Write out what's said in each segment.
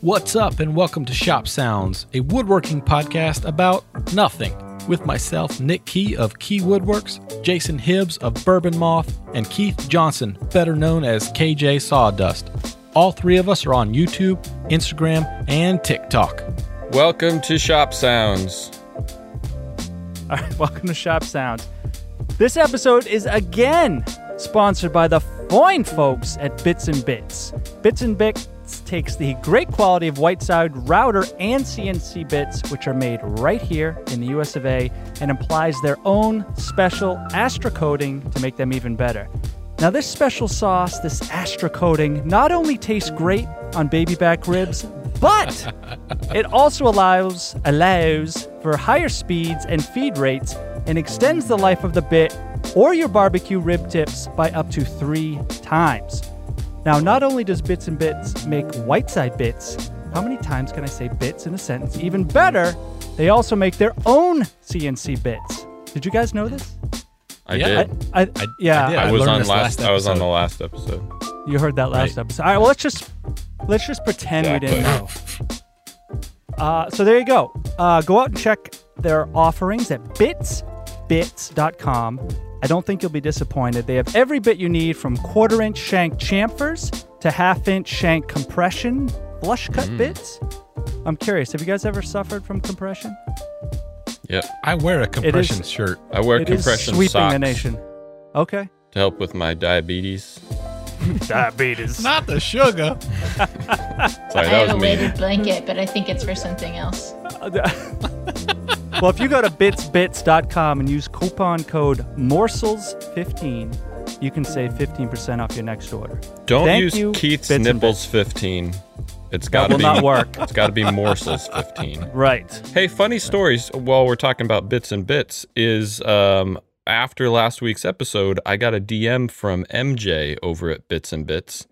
What's up, and welcome to Shop Sounds, a woodworking podcast about nothing. With myself, Nick Key of Key Woodworks, Jason Hibbs of Bourbon Moth, and Keith Johnson, better known as KJ Sawdust. All three of us are on YouTube, Instagram, and TikTok. Welcome to Shop Sounds. All right, welcome to Shop Sounds. This episode is again sponsored by the fine folks at Bits and Bits. Bits and Bits takes the great quality of Whiteside router and CNC bits, which are made right here in the US of A, and applies their own special Astra coating to make them even better. Now, this special sauce, this Astra coating, not only tastes great on baby back ribs, but it also allows allows for higher speeds and feed rates and extends the life of the bit or your barbecue rib tips by up to three times. Now, not only does Bits and Bits make Whiteside bits, how many times can I say bits in a sentence? Even better, they also make their own CNC bits. Did you guys know this? I Yeah, did. I, I- yeah, I did. I, I was learned on this last. last I was on the last episode. you heard that last Right. episode. All right, well, let's just let's just pretend we didn't know. Uh, so there you go. Uh, go out and check their offerings at bitsbits.com. I don't think you'll be disappointed. They have every bit you need from quarter inch shank chamfers to half inch shank compression flush cut mm. bits. I'm curious, have you guys ever suffered from compression? Yep. I wear a compression shirt. I wear It is compression sweeping socks the nation. Okay. to help with my diabetes. Diabetes. Not the sugar. Sorry, I that have a me. weighted blanket, but I think it's for something else. Mm. Well, if you go to bitsbits.com and use coupon code morsels15, you can save 15% off your next order. Don't Thank use you, Keith's Bits nipples 15. It's got to will be not work. It's got to be morsels 15. Right. Hey, funny stories while we're talking about bits and bits is um after last week's episode, I got a DM from MJ over at Bits and Bits.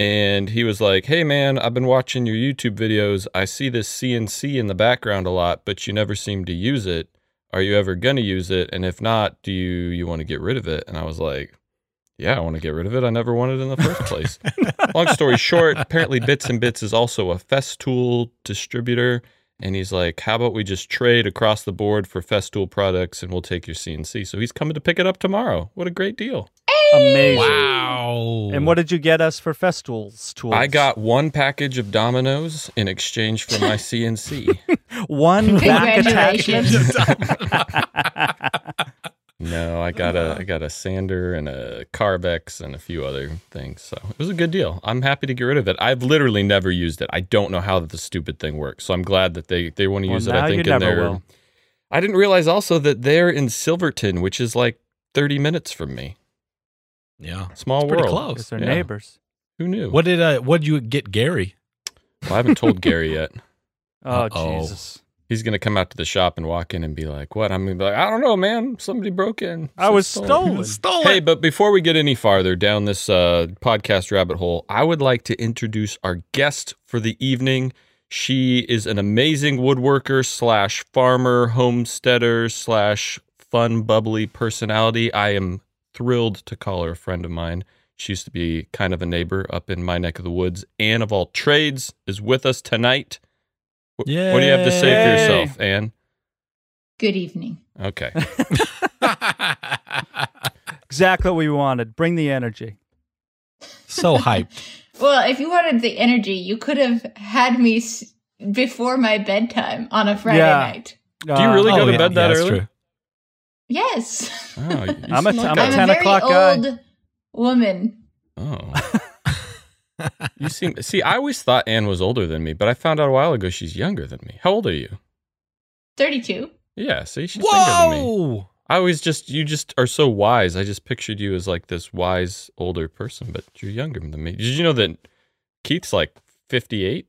And he was like, Hey man, I've been watching your YouTube videos. I see this CNC in the background a lot, but you never seem to use it. Are you ever gonna use it? And if not, do you you want to get rid of it? And I was like, Yeah, I want to get rid of it. I never wanted it in the first place. Long story short, apparently Bits and Bits is also a Festool distributor. And he's like, How about we just trade across the board for Festool products and we'll take your CNC? So he's coming to pick it up tomorrow. What a great deal. Amazing. Wow. And what did you get us for Festool's tools? I got one package of Dominoes in exchange for my CNC. one back Congratulations. attachment. No, I got a I got a sander and a Carvex and a few other things. So it was a good deal. I'm happy to get rid of it. I've literally never used it. I don't know how the stupid thing works. So I'm glad that they they want to Well, use it. now I think you in never their will. I didn't realize also that they're in Silverton, which is like 30 minutes from me. Yeah. Small Pretty world. close. Because they're Yeah. neighbors. Who knew? What did uh what did you get Gary? Well, I haven't told Gary yet. Oh, Uh-oh. Jesus. He's gonna come out to the shop and walk in and be like, "What?" I'm gonna be like, "I don't know, man. Somebody broke in. I was stolen. Stole Hey, but before we get any farther down this uh, podcast rabbit hole, I would like to introduce our guest for the evening. She is an amazing woodworker slash farmer, homesteader slash fun, bubbly personality. I am thrilled to call her a friend of mine. She used to be kind of a neighbor up in my neck of the woods. Anne of all trades is with us tonight. Wh- What do you have to say for yourself, Anne? Good evening. Okay. Exactly what we wanted. Bring the energy. so hyped. Well, if you wanted the energy, you could have had me s- before my bedtime on a Friday Yeah. night. Do you really Uh, go to yeah, bed that yeah, that's early? true. Yes. Oh, I'm a- seem like I'm a 10 very o'clock guy. old woman. Oh. You seem see. I always thought Anne was older than me, but I found out a while ago she's younger than me. How old are you? 32. Yeah, see, she's younger than me. Whoa. I always just you just are so wise. I just pictured you as like this wise older person, but you're younger than me. Did you know that Keith's like 58?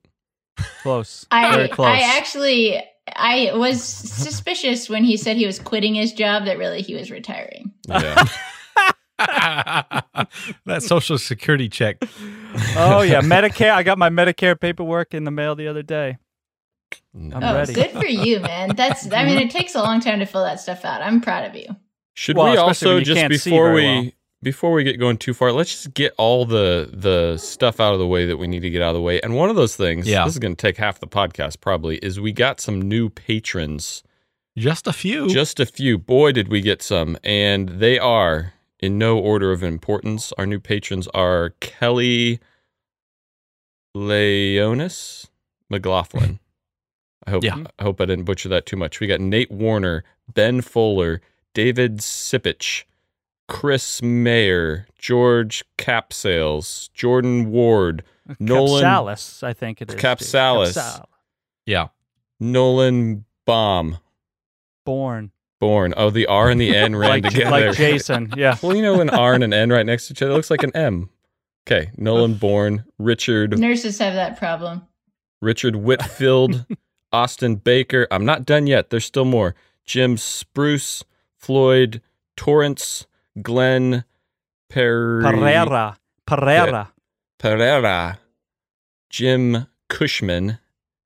Close. I Very close. I actually I was suspicious when he said he was quitting his job that really he was retiring. Yeah. that social security check. oh, yeah. Medicare. I got my Medicare paperwork in the mail the other day. I'm oh, ready. good for you, man. That's I mean it takes a long time to fill that stuff out. I'm proud of you. Should Well, we also just before we well. before we get going too far, let's just get all the the stuff out of the way that we need to get out of the way. And one of those things, Yeah. this is going to take half the podcast probably, is we got some new patrons. Just a few. Just a few. Boy, did we get some. And they are in no order of importance. Our new patrons are Kelly Leonis McLaughlin. I hope Yeah. I hope I didn't butcher that too much. We got Nate Warner, Ben Fuller, David Sipich, Chris Mayer, George Capsales, Jordan Ward, Nolan Capsalis, I think it is. Capsalis. Capsal- yeah. Nolan Baum. Born. Born. Oh, the R and the N ran Like, together. like Jason. Yeah. Well, you know, an R and an N right next to each other it looks like an M. Okay, Nolan Bourne, Richard Nurses have that problem. Richard Whitfield, Austin Baker. I'm not done yet. There's still more. Jim Spruce, Floyd Torrance, Glenn per- Pereira. Pereira. Pereira, Jim Cushman,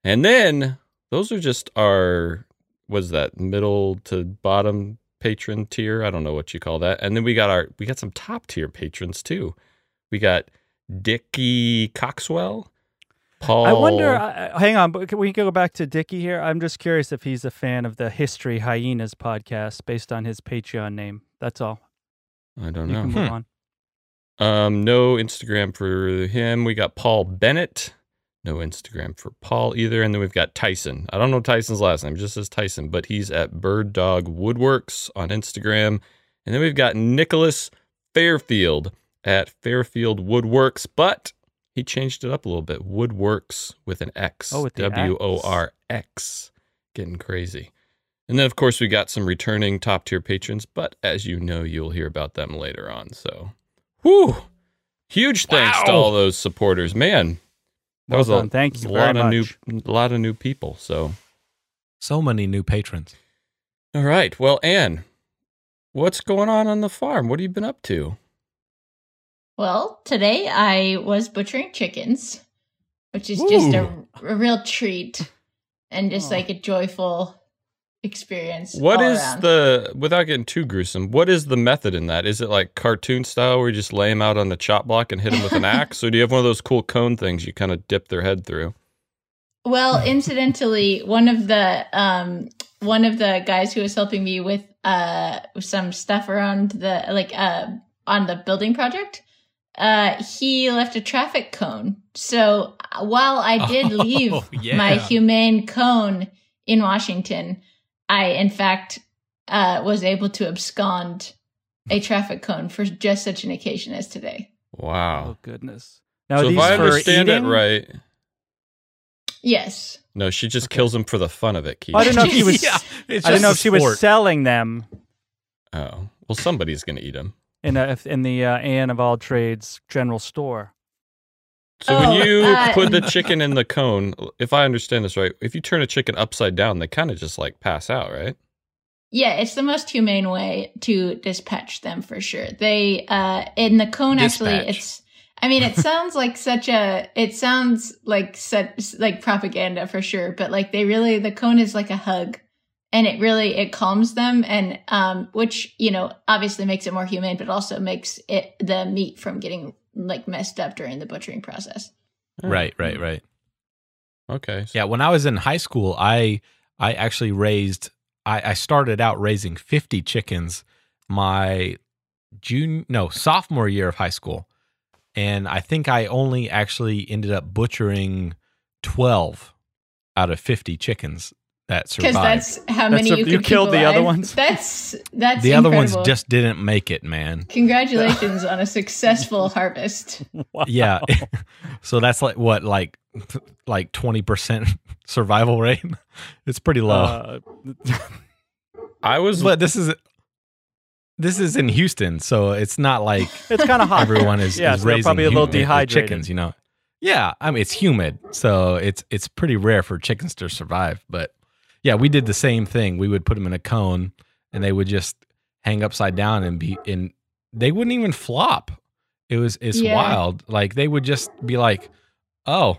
and then those are just our was that middle to bottom patron tier? I don't know what you call that. And then we got our we got some top tier patrons too. We got Dickie Coxwell, Paul. I wonder. Uh, hang on, but can we go back to Dickie here? I'm just curious if he's a fan of the History Hyenas podcast based on his Patreon name. That's all. I don't You know. can move on. Um, no Instagram for him. We got Paul Bennett. No Instagram for Paul either. And then we've got Tyson. I don't know Tyson's last name, just says Tyson, but he's at Bird Dog Woodworks on Instagram. And then we've got Nicholas Fairfield at Fairfield Woodworks, but he changed it up a little bit. Woodworks with an X. Oh, with the W O R X. Getting crazy. And then, of course, we got some returning top tier patrons, but as you know, you'll hear about them later on. So, whew, huge thanks to all those supporters, man. That Well was done. a, Thank you a very lot of much. new, a lot of new people. So, So many new patrons. all right. Well, Anne, what's going on on the farm? What have you been up to? Well, today I was butchering chickens, which is just a, a real treat and just Oh. like a joyful experience. What is around. the, without getting too gruesome, what is the method in that? Is it like cartoon style where you just lay them out on the chop block and hit them with an axe? Or do you have one of those cool cone things you kind of dip their head through? Well, incidentally, one of the um one of the guys who was helping me with uh some stuff around the like uh on the building project, uh he left a traffic cone. So uh, while I did Oh, leave yeah. my humane cone in Washington, I in fact uh was able to abscond a traffic cone for just such an occasion as today. Wow. Oh goodness. Now so if I understand eating? it right, Yes. no, she just Okay. kills him for the fun of it. Keith. I don't know if she was. Yeah, I don't know if she a was selling them Oh, well, somebody's gonna eat him. in a, in the uh, Anne of all trades general store. So Oh, when you uh, put the chicken in the cone, if I understand this right, if you turn a chicken upside down, they kind of just like pass out, right? Yeah, it's the most humane way to dispatch them for sure. They uh in the cone actually it's I mean it sounds like such a it sounds like such like propaganda for sure, but like they really the cone is like a hug and it really it calms them and um which, you know, obviously makes it more humane but also makes it the meat from getting like messed up during the butchering process. Hmm. Right, right, right. Okay. so- Yeah, when I was in high school, I I actually raised I, I started out raising 50 chickens my June no, sophomore year of high school. And I think I only actually ended up butchering 12 out of 50 chickens that Because that's how That's many a- you, you can killed keep the other ones? That's that's the other ones just didn't make it, man. Congratulations on a successful harvest. Wow. Yeah. so that's like what like like 20% survival rate. It's pretty low. Uh, I was but this is this is in Houston, so it's not like it's kind of hot. everyone is, yeah, is so they're raising probably a little uh, dehydrated. chickens, you know. Yeah, I mean it's humid, so it's it's pretty rare for chickens to survive. But yeah, we did the same thing. We would put them in a cone, and they would just hang upside down and be in. They wouldn't even flop. It was it's Yeah. wild. Like they would just be like, "Oh,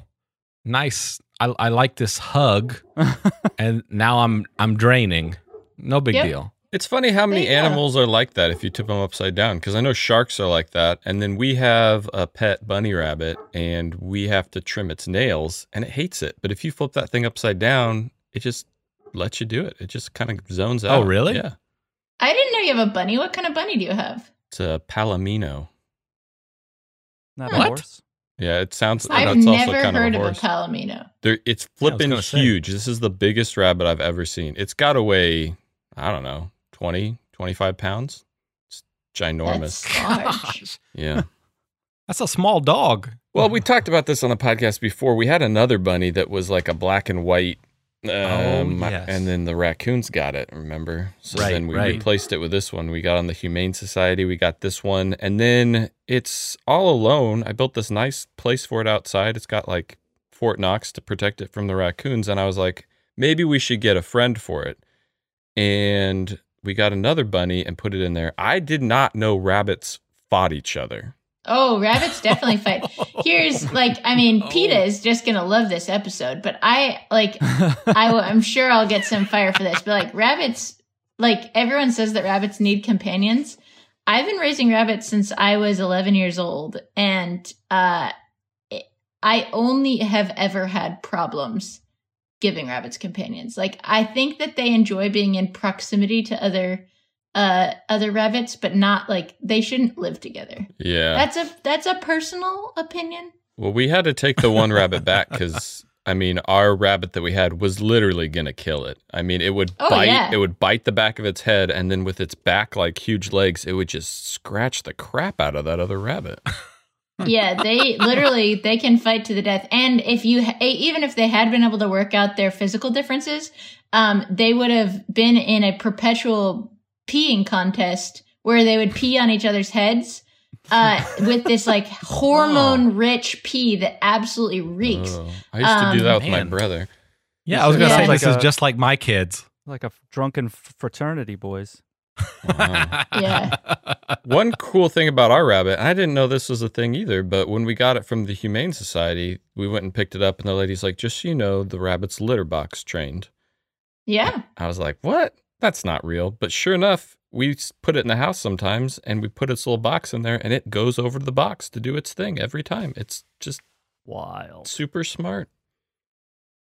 nice. I I like this hug," and now I'm I'm draining. No big Yep. deal. It's funny how many There you go. animals are like that if you tip them upside down. Because I know sharks are like that. And then we have a pet bunny rabbit and we have to trim its nails and it hates it. But if you flip that thing upside down, it just lets you do it. It just kind of zones oh, out. Oh, really? Yeah. I didn't know you have a bunny. What kind of bunny do you have? It's a palomino. Not What? a horse. Yeah, it sounds. I've it's also never kind heard of of a a horse. palomino. It's flipping gonna say. huge. This is the biggest rabbit I've ever seen. It's got to weigh, I don't know, 20, 25 pounds. It's ginormous. That's large. Gosh, yeah. that's a small dog. Well, we talked about this on the podcast before. We had another bunny that was like a black and white. Um, Oh, yes. And then the raccoons got it, remember? So Right, then we right. replaced it with this one. We got on the Humane Society. We got this one. And then it's all alone. I built this nice place for it outside. It's got like Fort Knox to protect it from the raccoons. And I was like, maybe we should get a friend for it. And we got another bunny and put it in there. I did not know rabbits fought each other. Oh, rabbits definitely fight. Here's like, I mean, Oh. PETA is just gonna love this episode, but I like, I, I'm sure I'll get some fire for this. But like, rabbits, like everyone says that rabbits need companions. I've been raising rabbits since I was 11 years old, and uh, I only have ever had problems giving rabbits companions. Like, I think that they enjoy being in proximity to other uh other rabbits but not like they shouldn't live together Yeah. that's a that's a personal opinion. Well, we had to take the one rabbit back because I mean, our rabbit that we had was literally gonna kill it. I mean, it would Oh, bite, yeah. it would bite the back of its head, and then with its back like huge legs, it would just scratch the crap out of that other rabbit. yeah, they literally they can fight to the death. And if you even if they had been able to work out their physical differences, um, they would have been in a perpetual peeing contest where they would pee on each other's heads. Uh, with this like hormone rich pee that absolutely reeks. Oh, I used to do Um, that with my Man. brother. Yeah, I was gonna Yeah. say Like this is a- just like my kids. like a drunken f- fraternity, boys. Wow. Yeah. One cool thing about our rabbit, I didn't know this was a thing either, but when we got it from the Humane Society, we went and picked it up, and the lady's like, "Just so you know, the rabbit's litter box trained." Yeah. I was like, "What? That's not real." But sure enough, we put it in the house sometimes, and we put its little box in there, and it goes over to the box to do its thing every time. It's just Wild. super smart.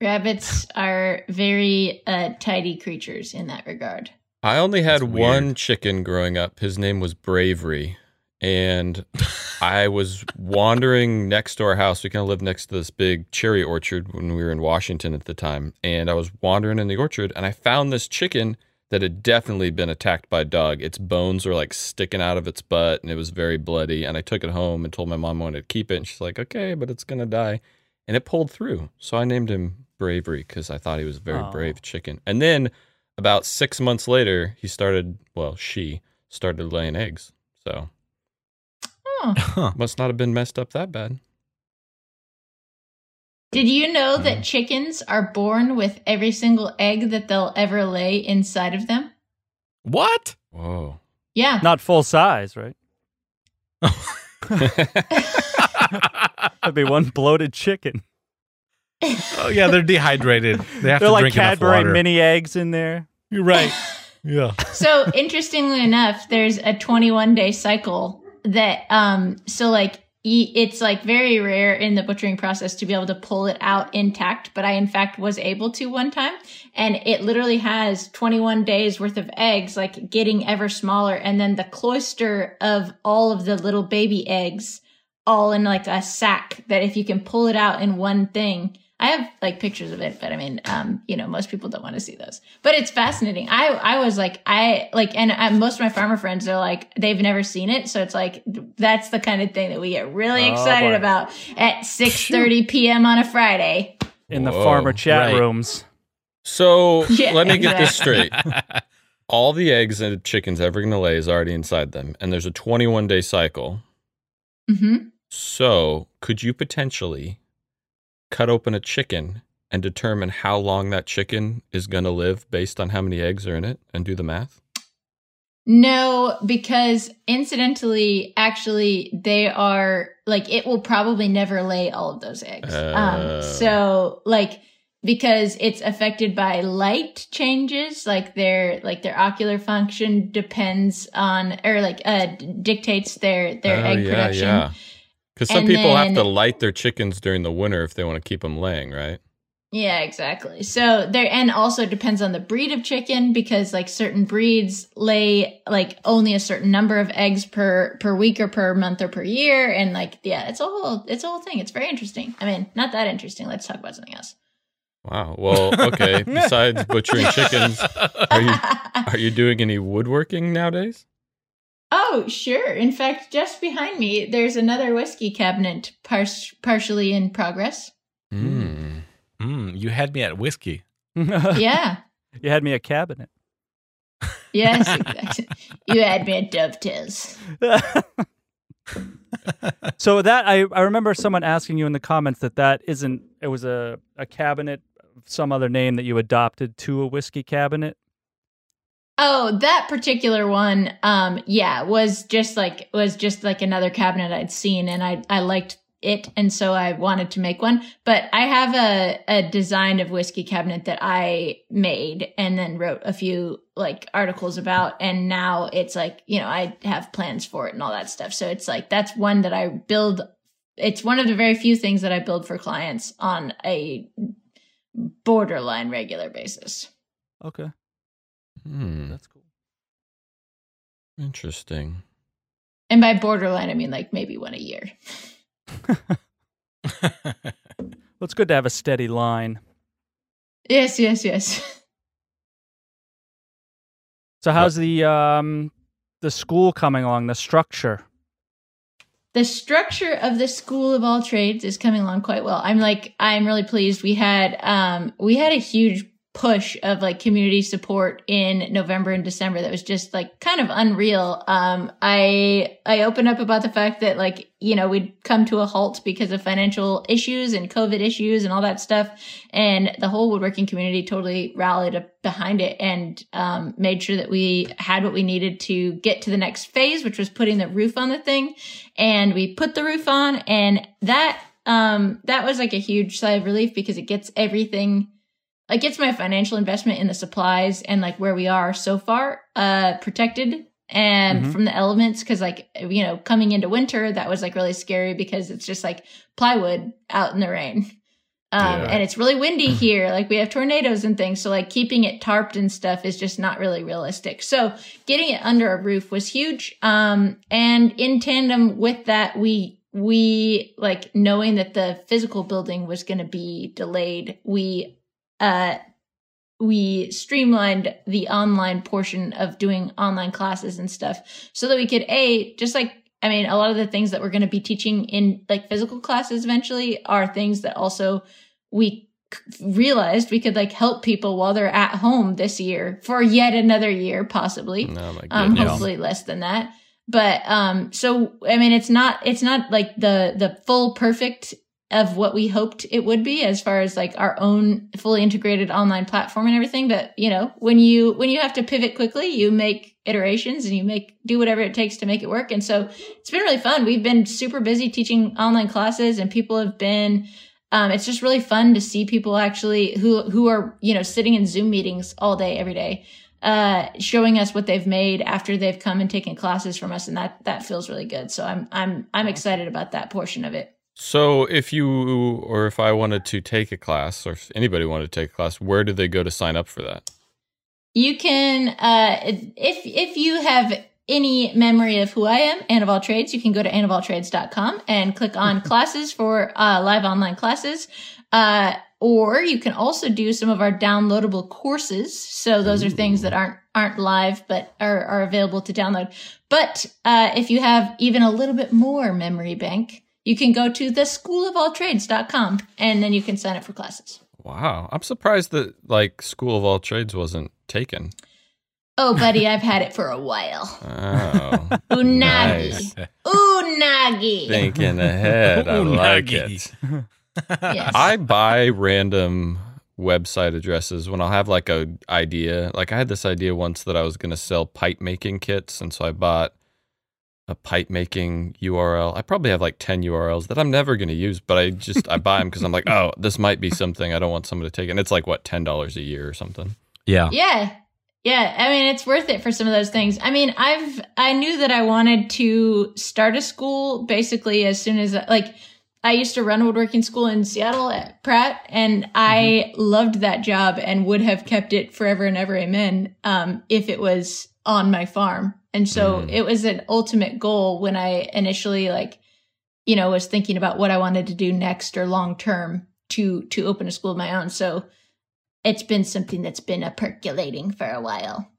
Rabbits are very uh, tidy creatures in that regard. I only had one chicken growing up. His name was Bravery. And I was wandering next to our house. We kind of lived next to this big cherry orchard when we were in Washington at the time. And I was wandering in the orchard and I found this chicken that had definitely been attacked by a dog. Its bones were like sticking out of its butt and it was very bloody. And I took it home and told my mom I wanted to keep it. And she's like, okay, but it's going to die. And it pulled through. So I named him Bravery because I thought he was a very Aw. brave chicken. And then about six months later, he started, well, she started laying eggs. So Oh. Huh. must not have been messed up that bad. Did you know that chickens are born with every single egg that they'll ever lay inside of them? What? Whoa. Yeah. Not full size, right? That'd be one bloated chicken. Oh yeah, they're dehydrated. They have They're to like drink enough water. mini eggs in there. You're right. Yeah. so interestingly enough, there's a 21 day cycle that um so like it's like very rare in the butchering process to be able to pull it out intact, but I in fact was able to one time and it literally has 21 days worth of eggs like getting ever smaller and then the cloister of all of the little baby eggs all in like a sack that if you can pull it out in one thing I have like pictures of it, but I mean, um, you know, most people don't want to see those. But it's fascinating. I I was like, I like, and uh, most of my farmer friends are like, they've never seen it, so it's like that's the kind of thing that we get really Oh, excited boy. about at six thirty p.m. on a Friday. in the Whoa, farmer chat right. rooms. So Yeah, let me get this straight. All the eggs that a chicken's ever going to lay is already inside them, and there's a 21 day cycle. hmm So could you potentially cut open a chicken and determine how long that chicken is going to live based on how many eggs are in it and do the math? No, because incidentally, actually, they are like it will probably never lay all of those eggs. Oh. Um, so like because it's affected by light changes like their like their ocular function depends on or like uh dictates their their Oh, egg yeah, production yeah. Because some And people have to light their chickens during the winter if they want to keep them laying, right? Yeah, exactly. So there, and also depends on the breed of chicken because like certain breeds lay like only a certain number of eggs per per week or per month or per year, and like yeah, it's a whole it's a whole thing. It's very interesting. I mean, not that interesting. Let's talk about something else. Wow. Well, okay. Besides butchering chickens, are you are you doing any woodworking nowadays? Oh, sure. In fact, just behind me, there's another whiskey cabinet, par- partially in progress. Hmm. Mm, you had me at whiskey. Yeah. you had me a cabinet. Yes. exactly. you had me at dovetails. so that I, I remember someone asking you in the comments that that isn't it was a, a cabinet some other name that you adopted to a whiskey cabinet Oh, that particular one, um, yeah, was just like was just like another cabinet I'd seen, and I I liked it, and so I wanted to make one. But I have a a design of whiskey cabinet that I made, and then wrote a few like articles about, and now it's like you know I have plans for it and all that stuff. So it's like that's one that I build. It's one of the very few things that I build for clients on a borderline regular basis. okay Hmm. that's cool Interesting. And by borderline, I mean like maybe one a year. well it's good to have a steady line Yes, yes, yes. so how's the um the school coming along the structure The structure of the School of All Trades is coming along quite well. I'm like, I'm really pleased. We had, um, we had a huge push of like community support in November and December that was just like kind of unreal. Um, I, I opened up about the fact that like, you know, we'd come to a halt because of financial issues and COVID issues and all that stuff. And the whole woodworking community totally rallied up behind it and, um, made sure that we had what we needed to get to the next phase, which was putting the roof on the thing. And we put the roof on and that, um, that was like a huge sigh of relief because it gets everything it gets my financial investment in the supplies and like where we are so far uh protected and Mhm. from the elements. Because like you know coming into winter that was like really scary because it's just like plywood out in the rain. Um Yeah. and it's really windy here. Like we have tornadoes and things. So like keeping it tarped and stuff is just not really realistic. So getting it under a roof was huge. Um and in tandem with that we we like knowing that the physical building was going to be delayed we uh, we streamlined the online portion of doing online classes and stuff so that we could a just like i mean a lot of the things that we're going to be teaching in like physical classes eventually are things that also we realized we could like help people while they're at home this year for yet another year possibly. Oh my um hopefully less than that. But um so i mean it's not it's not like the the full perfect of what we hoped it would be as far as like our own fully integrated online platform and everything but you know when you when you have to pivot quickly you make iterations and you make do whatever it takes to make it work and so it's been really fun we've been super busy teaching online classes and people have been um, it's just really fun to see people actually who who are you know sitting in zoom meetings all day every day uh, showing us what they've made after they've come and taken classes from us, and that that feels really good. So I'm I'm I'm excited about that portion of it. So, if you or if I wanted to take a class, or if anybody wanted to take a class, where do they go to sign up for that? You can, uh, if if you have any memory of who I am, Anne of All Trades, you can go to anneofalltrades.com and click on classes for uh, live online classes. Uh, or you can also do some of our downloadable courses. So those are things that aren't aren't live but are, are available to download. But uh, if you have even a little bit more memory bank, you can go to the schoolofalltrades.com and then you can sign up for classes. Wow, I'm surprised that like School of All Trades wasn't taken. Oh, buddy, I've had it for a while. Oh, Unagi. Nice. Unagi. thinking ahead. I like it. yes. I buy random website addresses when I'll have like a idea. Like I had this idea once that I was going to sell pipe making kits, and so I bought a pipe making URL. I probably have like 10 URLs that I'm never going to use, but I just I buy them because I'm like, oh, this might be something I don't want someone to take. And it's like what ten dollars a year or something. Yeah. Yeah. Yeah, I mean it's worth it for some of those things. I mean, I've I knew that I wanted to start a school basically as soon as like I used to run woodworking school in Seattle at Pratt and I loved that job and would have kept it forever and ever amen um if it was on my farm. And so Mm. it was an ultimate goal when I initially like you know was thinking about what I wanted to do next or long term to to open a school of my own. So it's been something that's been a percolating for a while.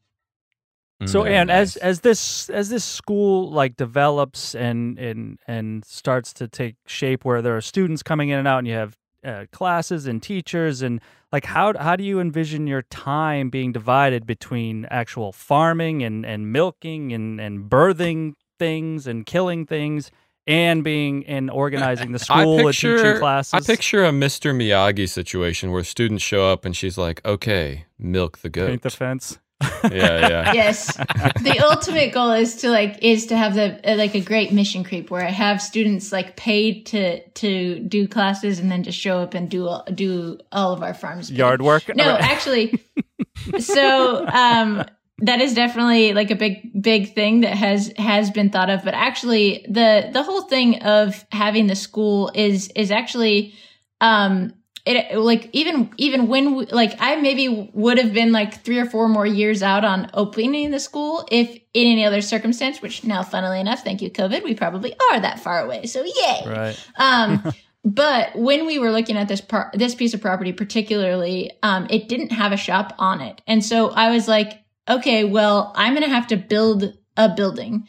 So Very and as nice. as this as this school like develops and and and starts to take shape where there are students coming in and out and you have uh, classes and teachers and like how how do you envision your time being divided between actual farming and and milking and and birthing things and killing things and being and organizing the school and teaching classes I picture a Mr. Miyagi situation where students show up and she's like, "Okay, milk the goat." paint the fence yeah, yeah. yes. The ultimate goal is to like is to have the uh, like a great mission creep where i have students like paid to to do classes and then just show up and do all- do all of our farms. Yard work? No actually so um that is definitely like a big big thing that has has been thought of. But actually the the whole thing of having the school is is actually um it like even even when we, like I maybe would have been like three or four more years out on opening the school if in any other circumstance which now funnily enough thank you covid we probably are that far away. So yay. Right. Um, but when we were looking at this par- this piece of property particularly, um, it didn't have a shop on it, and so I was like, okay, well, I'm gonna have to build a building.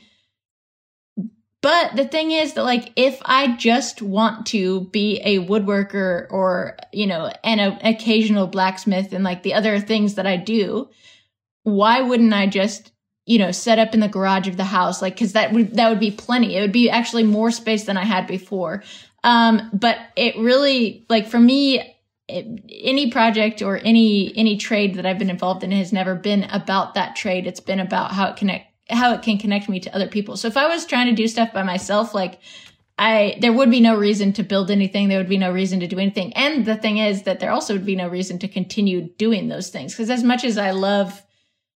But the thing is that like if I just want to be a woodworker or you know an a, occasional blacksmith and like the other things that I do, why wouldn't I just you know set up in the garage of the house like because that would that would be plenty. It would be actually more space than I had before. Um, but it really like for me it, any project or any any trade that I've been involved in has never been about that trade. It's been about how it connect how it can connect me to other people. So if I was trying to do stuff by myself, like I there would be no reason to build anything. There would be no reason to do anything. And the thing is that there also would be no reason to continue doing those things because as much as I love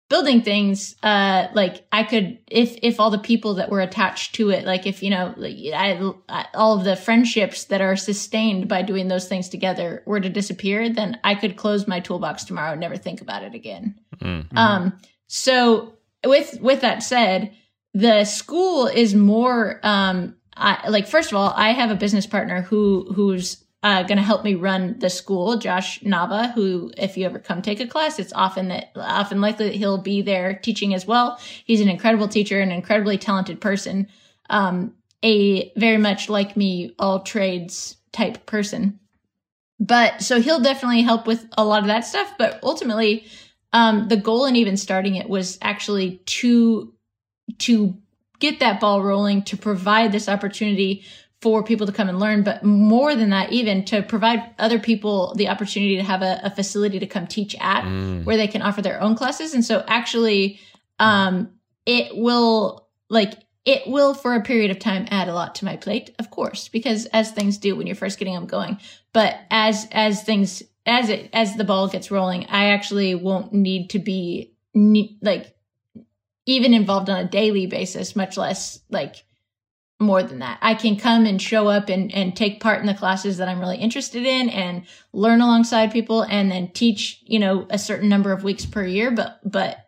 building things uh like i could if if all the people that were attached to it like if you know I, I all of the friendships that are sustained by doing those things together were to disappear then i could close my toolbox tomorrow and never think about it again Mm. um so with with that said the school is more um I, like first of all i have a business partner who who's uh, going to help me run the school, Josh Nava, who, if you ever come take a class, it's often that often likely that he'll be there teaching as well. He's an incredible teacher, an incredibly talented person, um, a very much like me, all trades type person. But so he'll definitely help with a lot of that stuff. But ultimately, um, the goal in even starting it was actually to to get that ball rolling, to provide this opportunity for people to come and learn, but more than that, even to provide other people the opportunity to have a, a facility to come teach at Mm. where they can offer their own classes. And so actually, um, it will like, it will for a period of time add a lot to my plate, of course, because as things do when you're first getting them going, but as, as things, as it, as the ball gets rolling, I actually won't need to be ne- like even involved on a daily basis, much less like more than that. I can come and show up and, and take part in the classes that I'm really interested in and learn alongside people and then teach, you know, a certain number of weeks per year. But, but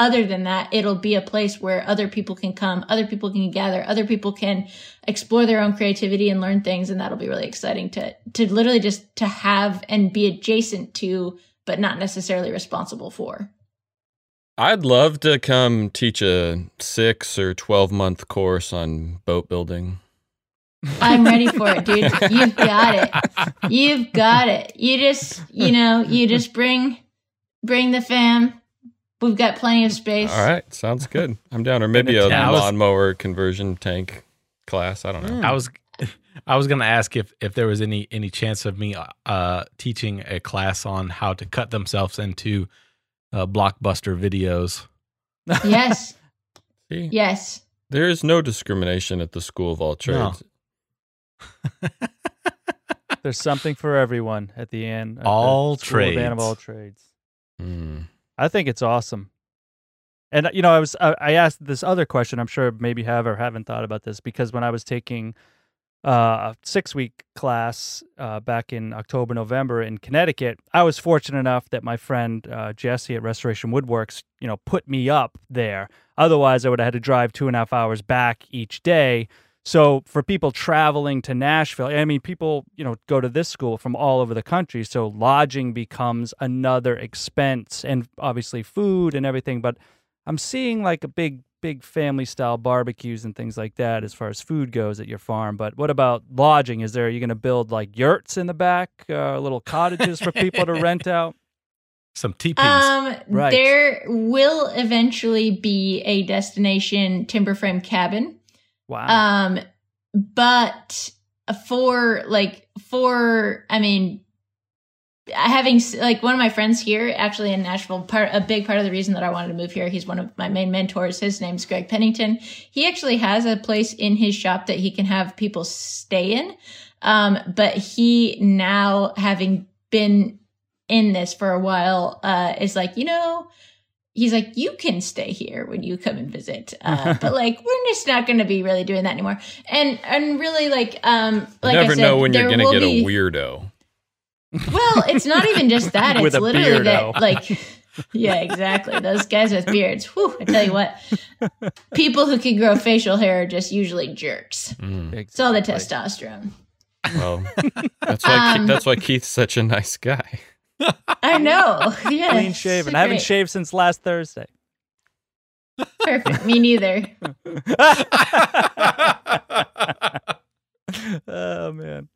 other than that, it'll be a place where other people can come, other people can gather, other people can explore their own creativity and learn things. And that'll be really exciting to, to literally just to have and be adjacent to, but not necessarily responsible for. I'd love to come teach a six or 12 month course on boat building. I'm ready for it, dude. You've got it. You've got it. You just, you know, you just bring, bring the fam. We've got plenty of space. All right, sounds good. I'm down. Or maybe a Yeah, I was- lawnmower conversion tank class. I don't know. I was I was gonna ask if if there was any any chance of me uh teaching a class on how to cut themselves into uh, blockbuster videos. Yes. See? Yes. There is no discrimination at the School of All No. Trades. There's something for everyone at the end. at the All School of of trades. all trades. Mm. I think it's awesome. And you know, I was I asked this other question. I'm sure maybe have or haven't thought about this because when I was taking uh, a six week class uh, back in October November in Connecticut, I was fortunate enough that my friend uh, Jesse at Restoration Woodworks, you know, put me up there. Otherwise, I would have had to drive two and a half hours back each day. So for people traveling to Nashville, I mean, people you know go to this school from all over the country, so lodging becomes another expense, and obviously food and everything. But I'm seeing like a big, big family style barbecues and things like that as far as food goes at your farm. But what about lodging? Is there are you going to build like yurts in the back, uh, little cottages for people to rent out? Some teepees. Um, Right. there will eventually be a destination timber frame cabin. Wow. Um, but for like for I mean, having like one of my friends here actually in Nashville, part a big part of the reason that I wanted to move here. He's one of my main mentors. His name's Greg Pennington. He actually has a place in his shop that he can have people stay in. Um, but he now having been in this for a while, uh, is like, you know, he's like, you can stay here when you come and visit. Uh, but like, we're just not going to be really doing that anymore. And, and really like, um, like you never I said, know when you're there going to will get be- a weirdo. well, it's not even just that. It's literally beardo. that, like, yeah, exactly. Those guys with beards. Whew, I tell you what, people who can grow facial hair are just usually jerks. Mm. It's all the testosterone. Well, that's why Um, that's why Keith's such a nice guy. I know. Yeah, Clean shaven. I haven't shaved since last Thursday. Perfect. Me neither. oh man.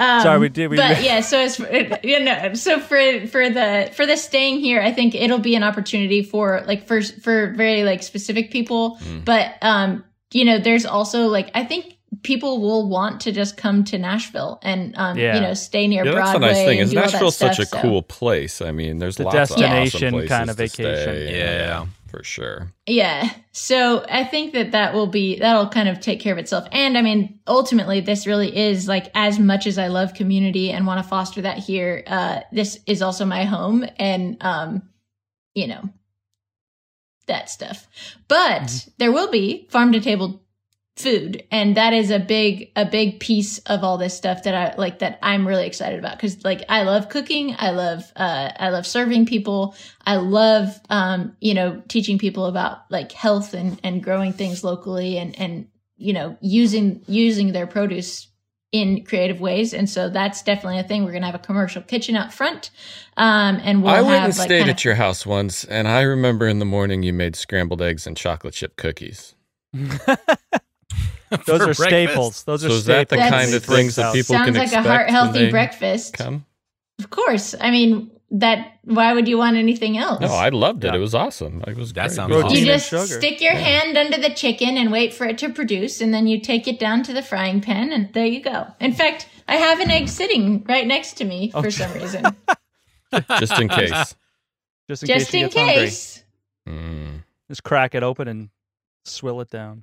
Um, Sorry, we did- we- but yeah, so as for, you know, so for for the for the staying here, I think it'll be an opportunity for like for for very like specific people. Mm. But um, you know, there's also like I think people will want to just come to Nashville and um, Yeah. you know, stay near Yeah, that's Broadway. the nice thing. Is do all Nashville's such a so- cool place. I mean, there's The lots of destination awesome places kind of to vacation. stay. Yeah. for sure. Yeah. So I think that that will be, that'll kind of take care of itself. And I mean, ultimately, this really is like as much as I love community and want to foster that here, uh, this is also my home and, um, you know, that stuff. But there will be farm to table food. And that is a big a big piece of all this stuff that i like that i'm really excited about. Because like i love cooking. I love uh i love serving people. I love um you know teaching people about like health and and growing things locally and and you know using using their produce in creative ways. And so that's definitely a thing. We're gonna have a commercial kitchen out front um and we'll I went have and like stayed kind at your house once, and I remember in the morning you made scrambled eggs and chocolate chip cookies. Those are breakfast. staples. Those are So is that the kind of things that people sounds can like a expect heart when healthy they breakfast Come? of course i mean that why would you want anything else No, I loved it. Yeah. It was awesome. It was That great. sounds It was awesome. You just sugar. stick your Yeah. hand under the chicken and wait for it to produce, and then you take it down to the frying pan, and there you go. In fact, I have an egg sitting right next to me Oh, for some reason, just in case. Just in just case you in get hungry. case. Mm, Just crack it open and swill it down.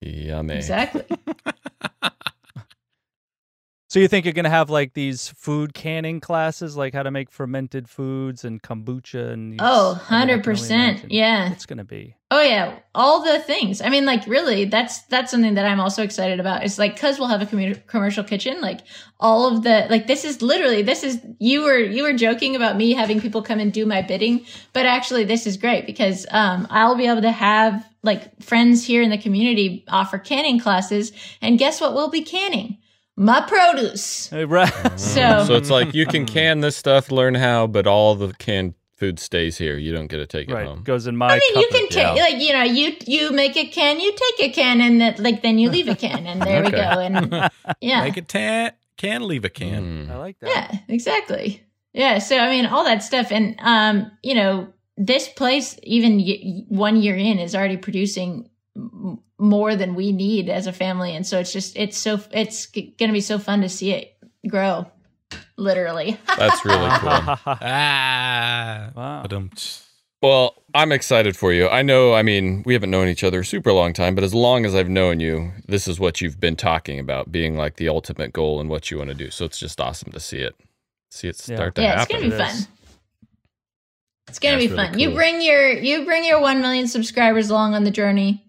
Yummy. Exactly. So you think you're gonna have like these food canning classes, like how to make fermented foods and kombucha and these- Oh, I mean, I can only 100%. Yeah. it's gonna be. Oh yeah, all the things. I mean, like really, that's that's something that I'm also excited about. It's like because we'll have a commu- commercial kitchen, like all of the like this is literally this is you were you were joking about me having people come and do my bidding, but actually this is great because um I'll be able to have like friends here in the community offer canning classes, and guess what? We'll be canning my produce. Right. So- so it's like you can can this stuff, learn how, but all the canned food stays here. You don't get to take it home. right. home. Goes in my. I mean, you can take yeah. like you know you you make a can, you take a can, and that like then you leave a can, and there we go. And yeah, Make a tan, can leave a can. Mm. I like that. Yeah, exactly. Yeah, so I mean, all that stuff, and um, you know, this place, even y- one year in, is already producing m- more than we need as a family, and so it's just it's so it's g- gonna be so fun to see it grow, literally. That's really cool. Ah. wow. Well, I'm excited for you. I know, I mean, we haven't known each other a super long time, but as long as I've known you, this is what you've been talking about being like the ultimate goal and what you want to do. So it's just awesome to see it. See it Yeah. start to yeah, it's gonna be It fun. is. It's gonna That's be really fun. You bring your you bring your one million subscribers along on the journey.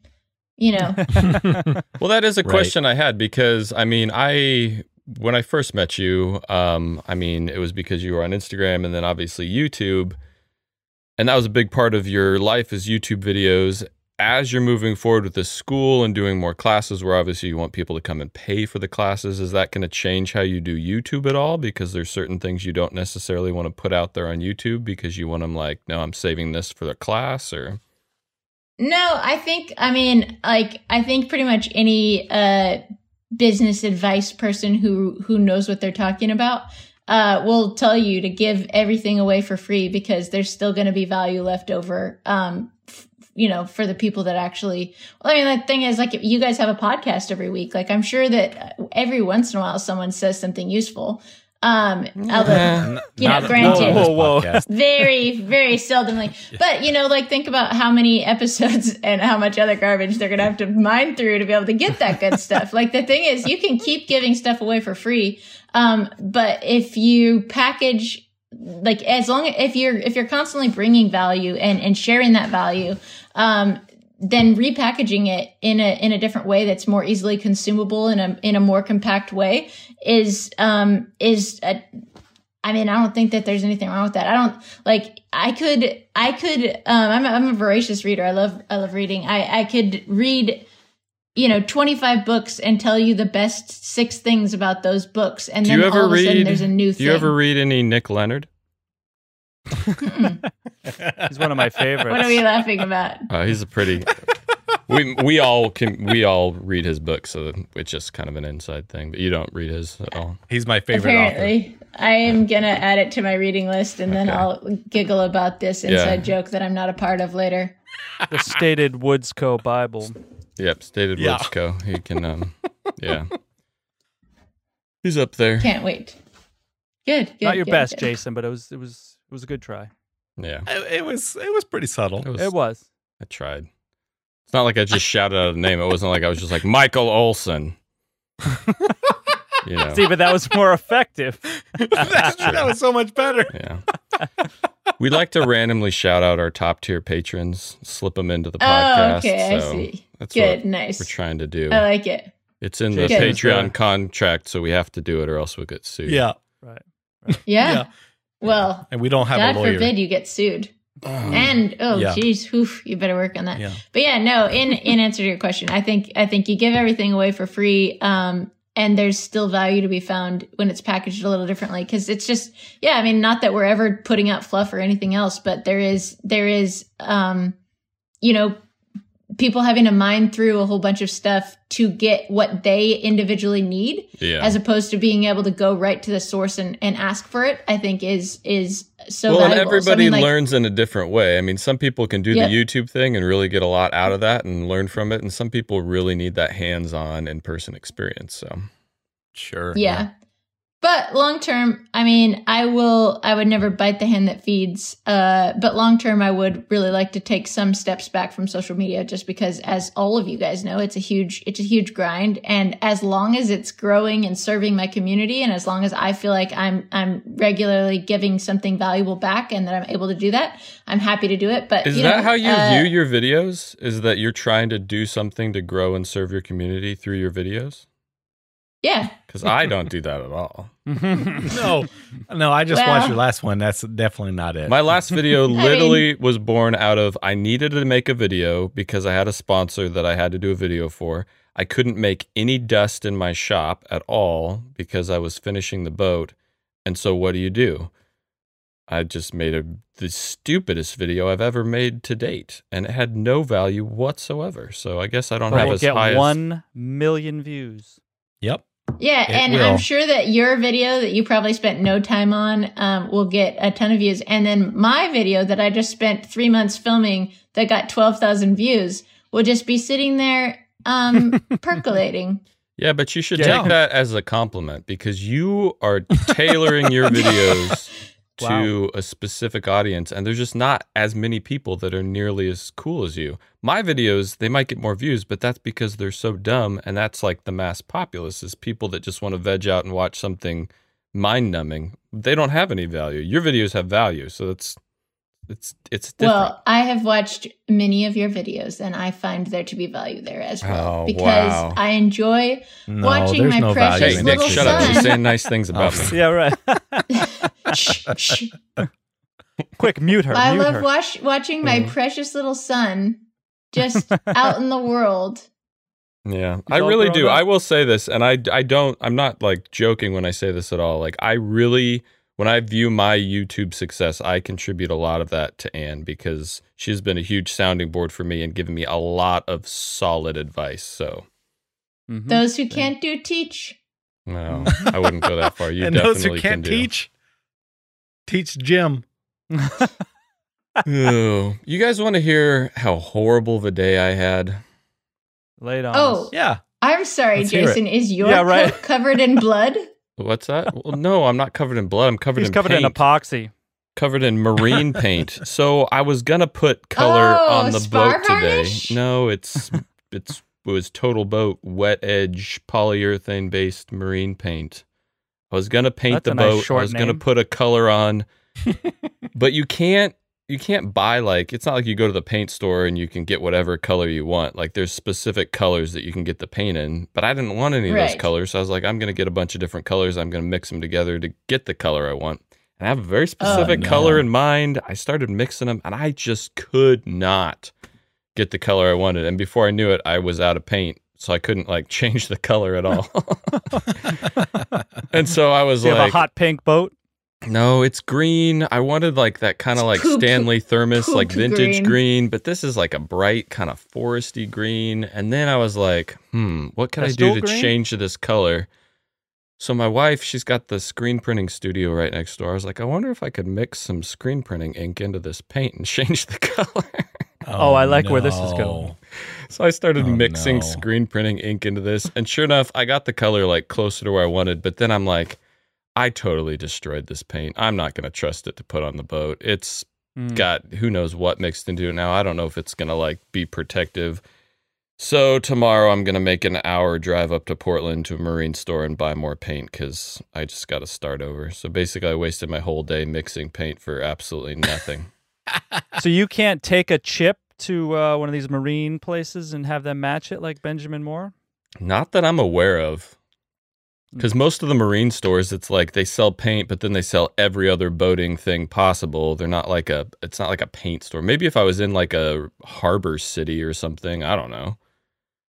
You know, Well, that is a Right. question I had because I mean, I when I first met you, um, I mean, it was because you were on Instagram and then obviously YouTube, and that was a big part of your life is YouTube videos. As you're moving forward with the school and doing more classes, where obviously you want people to come and pay for the classes, is that going to change how you do YouTube at all? Because there's certain things you don't necessarily want to put out there on YouTube because you want them like, no, I'm saving this for the class, or No, I think I mean like I think pretty much any uh business advice person who who knows what they're talking about uh will tell you to give everything away for free because there's still going to be value left over um f- you know for the people that actually well I mean the thing is like you guys have a podcast every week. Like I'm sure that every once in a while someone says something useful um although Eh, you know, Not- granted. not Whoa, whoa. very very seldomly but you know like think about how many episodes and how much other garbage they're gonna have to mine through to be able to get that good stuff like the thing is you can keep giving stuff away for free um but if you package like as long if you're if you're constantly bringing value and and sharing that value um then repackaging it in a in a different way that's more easily consumable in a in a more compact way is um is a I mean, I don't think that there's anything wrong with that. I don't like. I could. I could. Um, I'm. A, I'm a voracious reader. I love. I love reading. I. I could read. You know, 25 books and tell you the best six things about those books, and do then you ever all of a sudden read? there's a new do thing. you ever read any Nick Leonard? He's one of my favorites. what are we laughing about? Uh, he's a pretty. we we all can we all read his book, so it's just kind of an inside thing. But you don't read his at all. He's my favorite author. Apparently, I am gonna add it to my reading list, and then Okay. I'll giggle about this Yeah. inside joke that I'm not a part of later. the stated Woodsco Bible. Yep, stated Yeah. Woodsco. He can. um Yeah, he's up there. Can't wait. Good. good Not your good, best, good. Jason, but it was it was it was a good try. Yeah, It, it was it was pretty subtle. it was. It was. I tried. It's not like I just shouted out a name. It wasn't like I was just like Michael Olson. you know. See, but that was more effective. That's- that was so much better. Yeah. we like to randomly shout out our top tier patrons, slip them into the podcast. Oh, podcast. okay. I see. That's Good. what Nice. we're trying to do. I like it. it's in the Good. Patreon contract, so we have to do it or else we'll get sued. Yeah, Right. Yeah. Yeah. Well, and we don't have God a lawyer. forbid you get sued. and oh, Yeah. geez, oof, you better work on that. Yeah. But yeah, no. In in answer to your question, I think I think you give everything away for free, um, and there's still value to be found when it's packaged a little differently. Because it's just, yeah. I mean, not that we're ever putting out fluff or anything else, but there is there is, um, you know, people having to mine through a whole bunch of stuff to get what they individually need Yeah. as opposed to being able to go right to the source and, and ask for it i think is is so well, and valuable. So, I everybody mean, like, learns in a different way. I mean, some people can do Yep. the YouTube thing and really get a lot out of that and learn from it, and some people really need that hands-on in-person experience. So, Sure. yeah. But long term, I mean, I will I would never bite the hand that feeds. Uh but long term I would really like to take some steps back from social media just because as all of you guys know, it's a huge it's a huge grind and as long as it's growing and serving my community and as long as I feel like I'm I'm regularly giving something valuable back and that I'm able to do that, I'm happy to do it. But is that know, how you uh, view your videos? Is that you're trying to do something to grow and serve your community through your videos? Yeah. Because I don't do that at all. No, no. I just Well- watched your last one. That's definitely not it. My last video mean- literally was born out of I needed to make a video because I had a sponsor that I had to do a video for. I couldn't make any dust in my shop at all because I was finishing the boat. And so what do you do? I just made a the stupidest video I've ever made to date, and it had no value whatsoever. So I guess I don't But have we'll as get high as one million views. yep. Yeah, It and will. I'm sure that your video that you probably spent no time on um, will get a ton of views. And then my video that I just spent three months filming that got 12,000 views will just be sitting there um, percolating. Yeah, but you should Yeah. take that as a compliment because you are tailoring your videos to a specific audience and there's just not as many people that are nearly as cool as you. My videos, they might get more views, but that's because they're so dumb and that's like the mass populace is people that just want to veg out and watch something mind numbing. They don't have any value. Your videos have value, so it's it's it's different. Well, I have watched many of your videos and I find there to be value there as well Oh, because wow. I enjoy No, watching my no precious value hey, in Nick, little shut up. You're saying nice things about Oh. me. Yeah, right. Shh, shh. Quick, mute her. I mute love her. watch, watching my Mhm. precious little son just out in the world. Yeah, He's I really do. up. I will say this, and I, I don't, I'm not like joking when I say this at all. Like, I really, when I view my YouTube success, I contribute a lot of that to Anne because she's been a huge sounding board for me and given me a lot of solid advice. So, Mhm. Those who can't do teach. no, I wouldn't go that far. You and definitely those who can't can do. teach, teach Jim. Ooh. you guys want to hear how horrible of a day I had? Lay it on Oh. us. Yeah. I'm sorry, Let's. Jason. Is your Yeah, right. coat covered in blood? What's that? Well, no, I'm not covered in blood. I'm covered He's in covered paint. in epoxy. covered in marine paint. So I was gonna put color Oh, on the spar boat today. varnish? No, it's it's it was TotalBoat wet edge polyurethane based marine paint. I was gonna paint That's the a nice boat. I short was gonna put a color on, but you can't you can't buy like it's not like you go to the paint store and you can get whatever color you want. Like there's specific colors that you can get the paint in, but I didn't want any of those colors. So I was like, I'm gonna get a bunch of different colors. I'm gonna mix them together to get the color I want. And I have a very oh, specific no. color in mind. I started mixing them and I just could not get the color I wanted. And before I knew it, I was out of paint. So I couldn't like change the color at all. and so I was Do you have like, a hot pink boat? No, it's green. I wanted like that kind of like poop- Stanley Thermos, like vintage green. green. but this is like a bright kind of foresty green. And then I was like, hmm, what can I do to green? change this color? So my wife, she's got the screen printing studio right next door. I was like, I wonder if I could mix some screen printing ink into this paint and change the color. Oh, I like where this is going. So I started Oh, mixing no. screen printing ink into this, and sure enough, I got the color like closer to where I wanted. But then I'm like, I totally destroyed this paint. I'm not going to trust it to put on the boat. It's Mm. got who knows what mixed into it now. I don't know if it's going to like be protective. So tomorrow I'm going to make an hour drive up to Portland to a marine store and buy more paint cuz I just got to start over. So basically I wasted my whole day mixing paint for absolutely nothing. So you can't take a chip to uh, one of these marine places and have them match it like Benjamin Moore? Not that I'm aware of. Because most of the marine stores, it's like they sell paint, but then they sell every other boating thing possible. They're not like a, it's not like a paint store. Maybe if I was in like a harbor city or something, I don't know.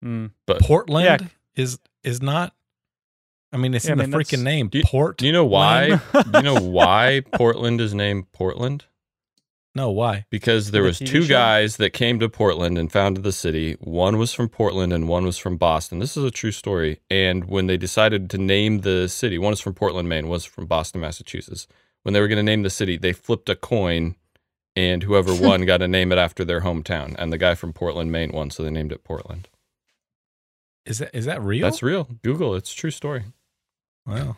Mm. Portland Yeah. is is not. I mean, it's Yeah, in I the mean, that's- freaking name. Do you- Port. Do you know why? do you know why Portland is named Portland? No, why? Because there The was TV two show? guys that came to Portland and founded the city. One was from Portland and one was from Boston. This is a true story. And when they decided to name the city, one is from Portland, Maine, one was from Boston, Massachusetts. When they were going to name the city, they flipped a coin and whoever won got to name it after their hometown. And the guy from Portland, Maine won, so they named it Portland. Is that is that real? That's real. Google, it's a true story. Wow.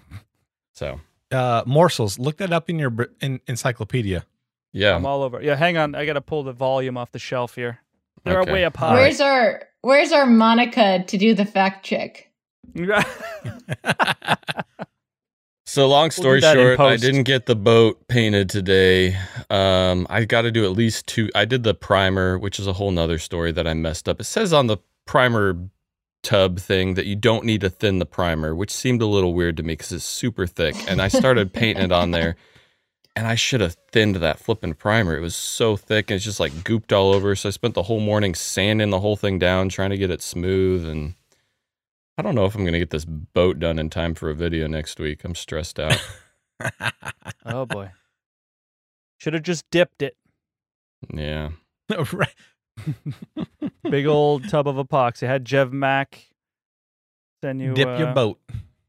So, Uh, morsels. Look that up in your in, encyclopedia. Yeah. I'm all over. Yeah, hang on. I got to pull the volume off the shelf here. They're Okay. way up high. Where's our Where's our Monica to do the fact check? So long story that in short, I didn't get the boat painted today. Um, I got to do at least two. I did the primer, which is a whole nother story that I messed up. It says on the primer tub thing that you don't need to thin the primer, which seemed a little weird to me because it's super thick. And I started painting it on there, and I should have thinned that flipping primer. It was so thick and it's just like gooped all over. So I spent the whole morning sanding the whole thing down, trying to get it smooth and. I don't know if I'm going to get this boat done in time for a video next week. I'm stressed out. oh boy. Should have just dipped it. Yeah. right. Big old tub of epoxy. I had Jev Mack send you Dip uh, your boat.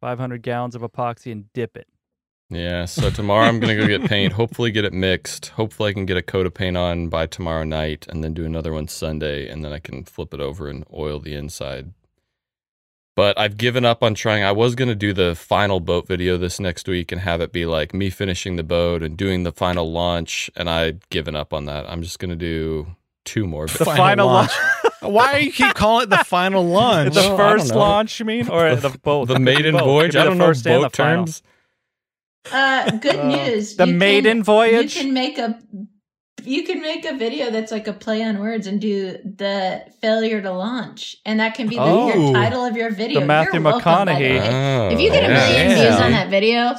500 gallons of epoxy and dip it. Yeah. So tomorrow I'm going to go get paint, hopefully get it mixed. Hopefully I can get a coat of paint on by tomorrow night and then do another one Sunday and then I can flip it over and oil the inside. But I've given up on trying. I was going to do the final boat video this next week and have it be like me finishing the boat and doing the final launch. And I've given up on that. I'm just going to do two more. The final launch. Why do you keep calling it the final launch? the Well, first launch, you mean, or the, both? the Could be maiden voyage. I don't know first boat the final. Terms. Uh, good Uh, news. the You can- maiden voyage? You can make a you can make a video that's like a play on words and do the failure to launch, and that can be the, Oh. your title of your video. The Matthew You're welcome, the McConaughey. Oh, If you get a million Yeah. views on that video,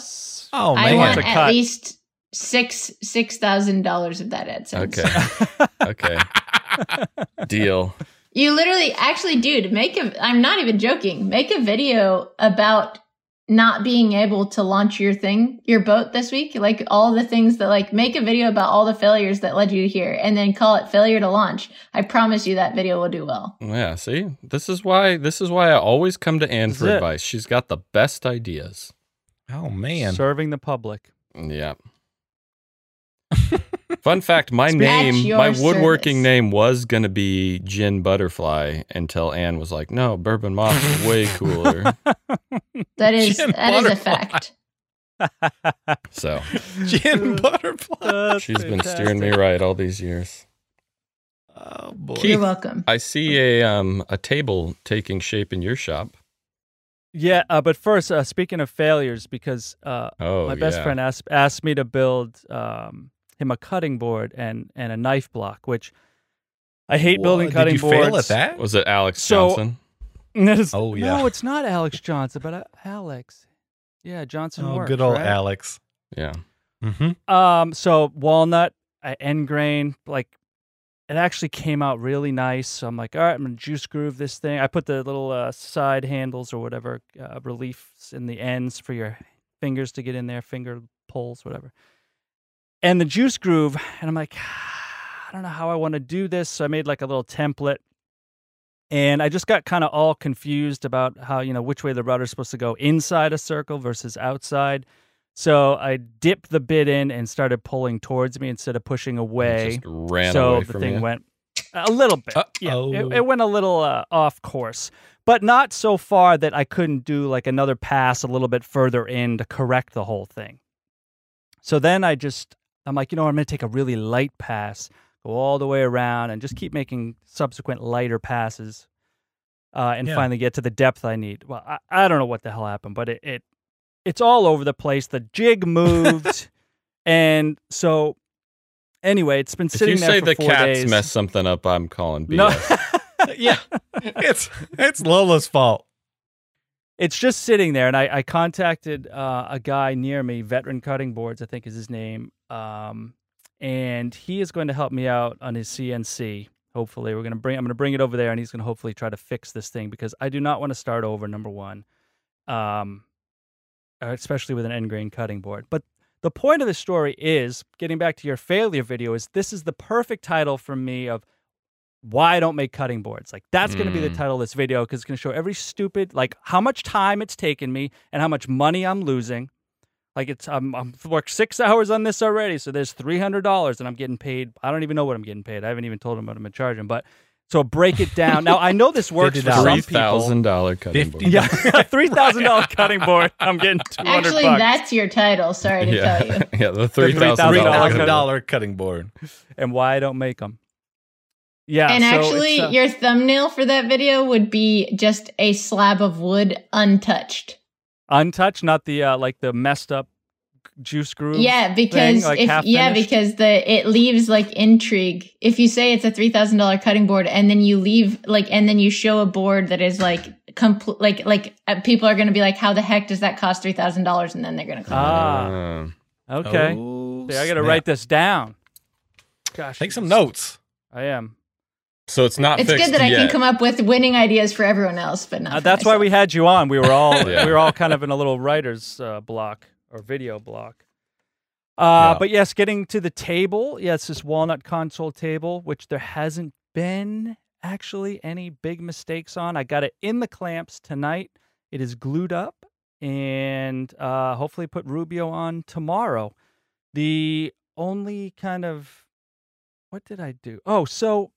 Oh I want at cut. least six six thousand dollars of that AdSense. Okay. okay. Deal. You literally, actually, dude, make a. I'm not even joking. Make a video about not being able to launch your thing, your boat this week. Like all the things that, like, make a video about all the failures that led you here, and then call it failure to launch. I promise you that video will do well. Yeah. See, this is why. This is why I always come to Anne for advice. She's got the best ideas. oh man. Serving the public. Yeah. Fun fact: My At name, my woodworking service. name was gonna be Gin Butterfly until Anne was like, "No, Bourbon Moth is way cooler." That is Gin that is a fact. So Gin butterfly. That's she's been steering me right all these years. Oh boy. Keith. You're welcome. I see a um a table taking shape in your shop. Yeah, uh, but first, uh, speaking of failures, because uh, Oh, my best yeah. friend asked asked me to build um, him a cutting board and and a knife block, which I hate building Whoa, cutting Did you boards. fail at that? Was it Alex So- Johnson? It's- Oh, yeah. No, it's not Alex Johnson, but uh, Alex. Yeah, Johnson. Oh, works, good old right? Alex. Yeah. Mm-hmm. Um, so walnut, I end grain, like it actually came out really nice. So I'm like, all right, I'm gonna juice groove this thing. I put the little uh, side handles or whatever uh, reliefs in the ends for your fingers to get in there, finger pulls, whatever. And the juice groove, and I'm like, I don't know how I want to do this. So I made like a little template. And I just got kind of all confused about how, you know, which way the router's supposed to go inside a circle versus outside. So I dipped the bit in and started pulling towards me instead of pushing away. Just ran so away the from thing you. went a little bit. Yeah, Uh-oh. it, it went a little uh, off course, but not so far that I couldn't do like another pass a little bit further in to correct the whole thing. So then I just, I'm like, you know, I'm going to take a really light pass, go all the way around, and just keep making subsequent lighter passes, uh, and Yeah. finally get to the depth I need. Well, I, I don't know what the hell happened, but it, it it's all over the place. The jig moved, and so anyway, it's been If sitting you there say the cats days. mess something up, I'm calling BS. no, yeah, it's it's Lola's fault. it's just sitting there, and I, I contacted uh, a guy near me, Veteran Cutting Boards, I think is his name, um, and he is going to help me out on his CNC. Hopefully, we're gonna bring. I'm gonna bring it over there, and he's gonna hopefully try to fix this thing because I do not want to start over. Number one, um, especially with an end grain cutting board. But the point of the story is getting back to your failure video. Is this is the perfect title for me of why I don't make cutting boards. Like that's going to be the Mm. title of this video because it's going to show every stupid like how much time it's taken me and how much money I'm losing. Like it's I'm I'm worked six hours on this already, so there's three hundred dollars and I'm getting paid. I don't even know what I'm getting paid. I haven't even told him what I'm charging. But so break it down. now I know this works for $50. some Three people. thousand dollar cutting board. Yeah, three thousand dollar cutting board. I'm getting two hundred Actually, bucks. that's your title. Sorry to yeah, tell you. yeah, the three thousand Three $3,000 thousand. cutting board. and why I don't make them. Yeah, and so actually, it's, uh, your thumbnail for that video would be just a slab of wood untouched. Untouched, not the uh, like the messed up juice groove. Yeah, because like if yeah, because the it leaves like intrigue. If you say it's a three thousand dollar cutting board, and then you leave like, and then you show a board that is like complete, like like uh, people are going to be like, how the heck does that cost three thousand dollars? And then they're going to comment. Ah, Uh, okay. Oh, See, I got to write this down. Gosh, Take some notes. I am. So it's not it's fixed good that I can come up with winning ideas for everyone else, but not. Uh, for that's why we had you on. We were all Yeah. we were all kind of in a little writer's uh, block or video block. Uh, Yeah. But yes, getting to the table. Yes, this walnut console table, which there hasn't been actually any big mistakes on. I got it in the clamps tonight. It is glued up, and uh, hopefully put Rubio on tomorrow. The only kind of what did I do? Oh, so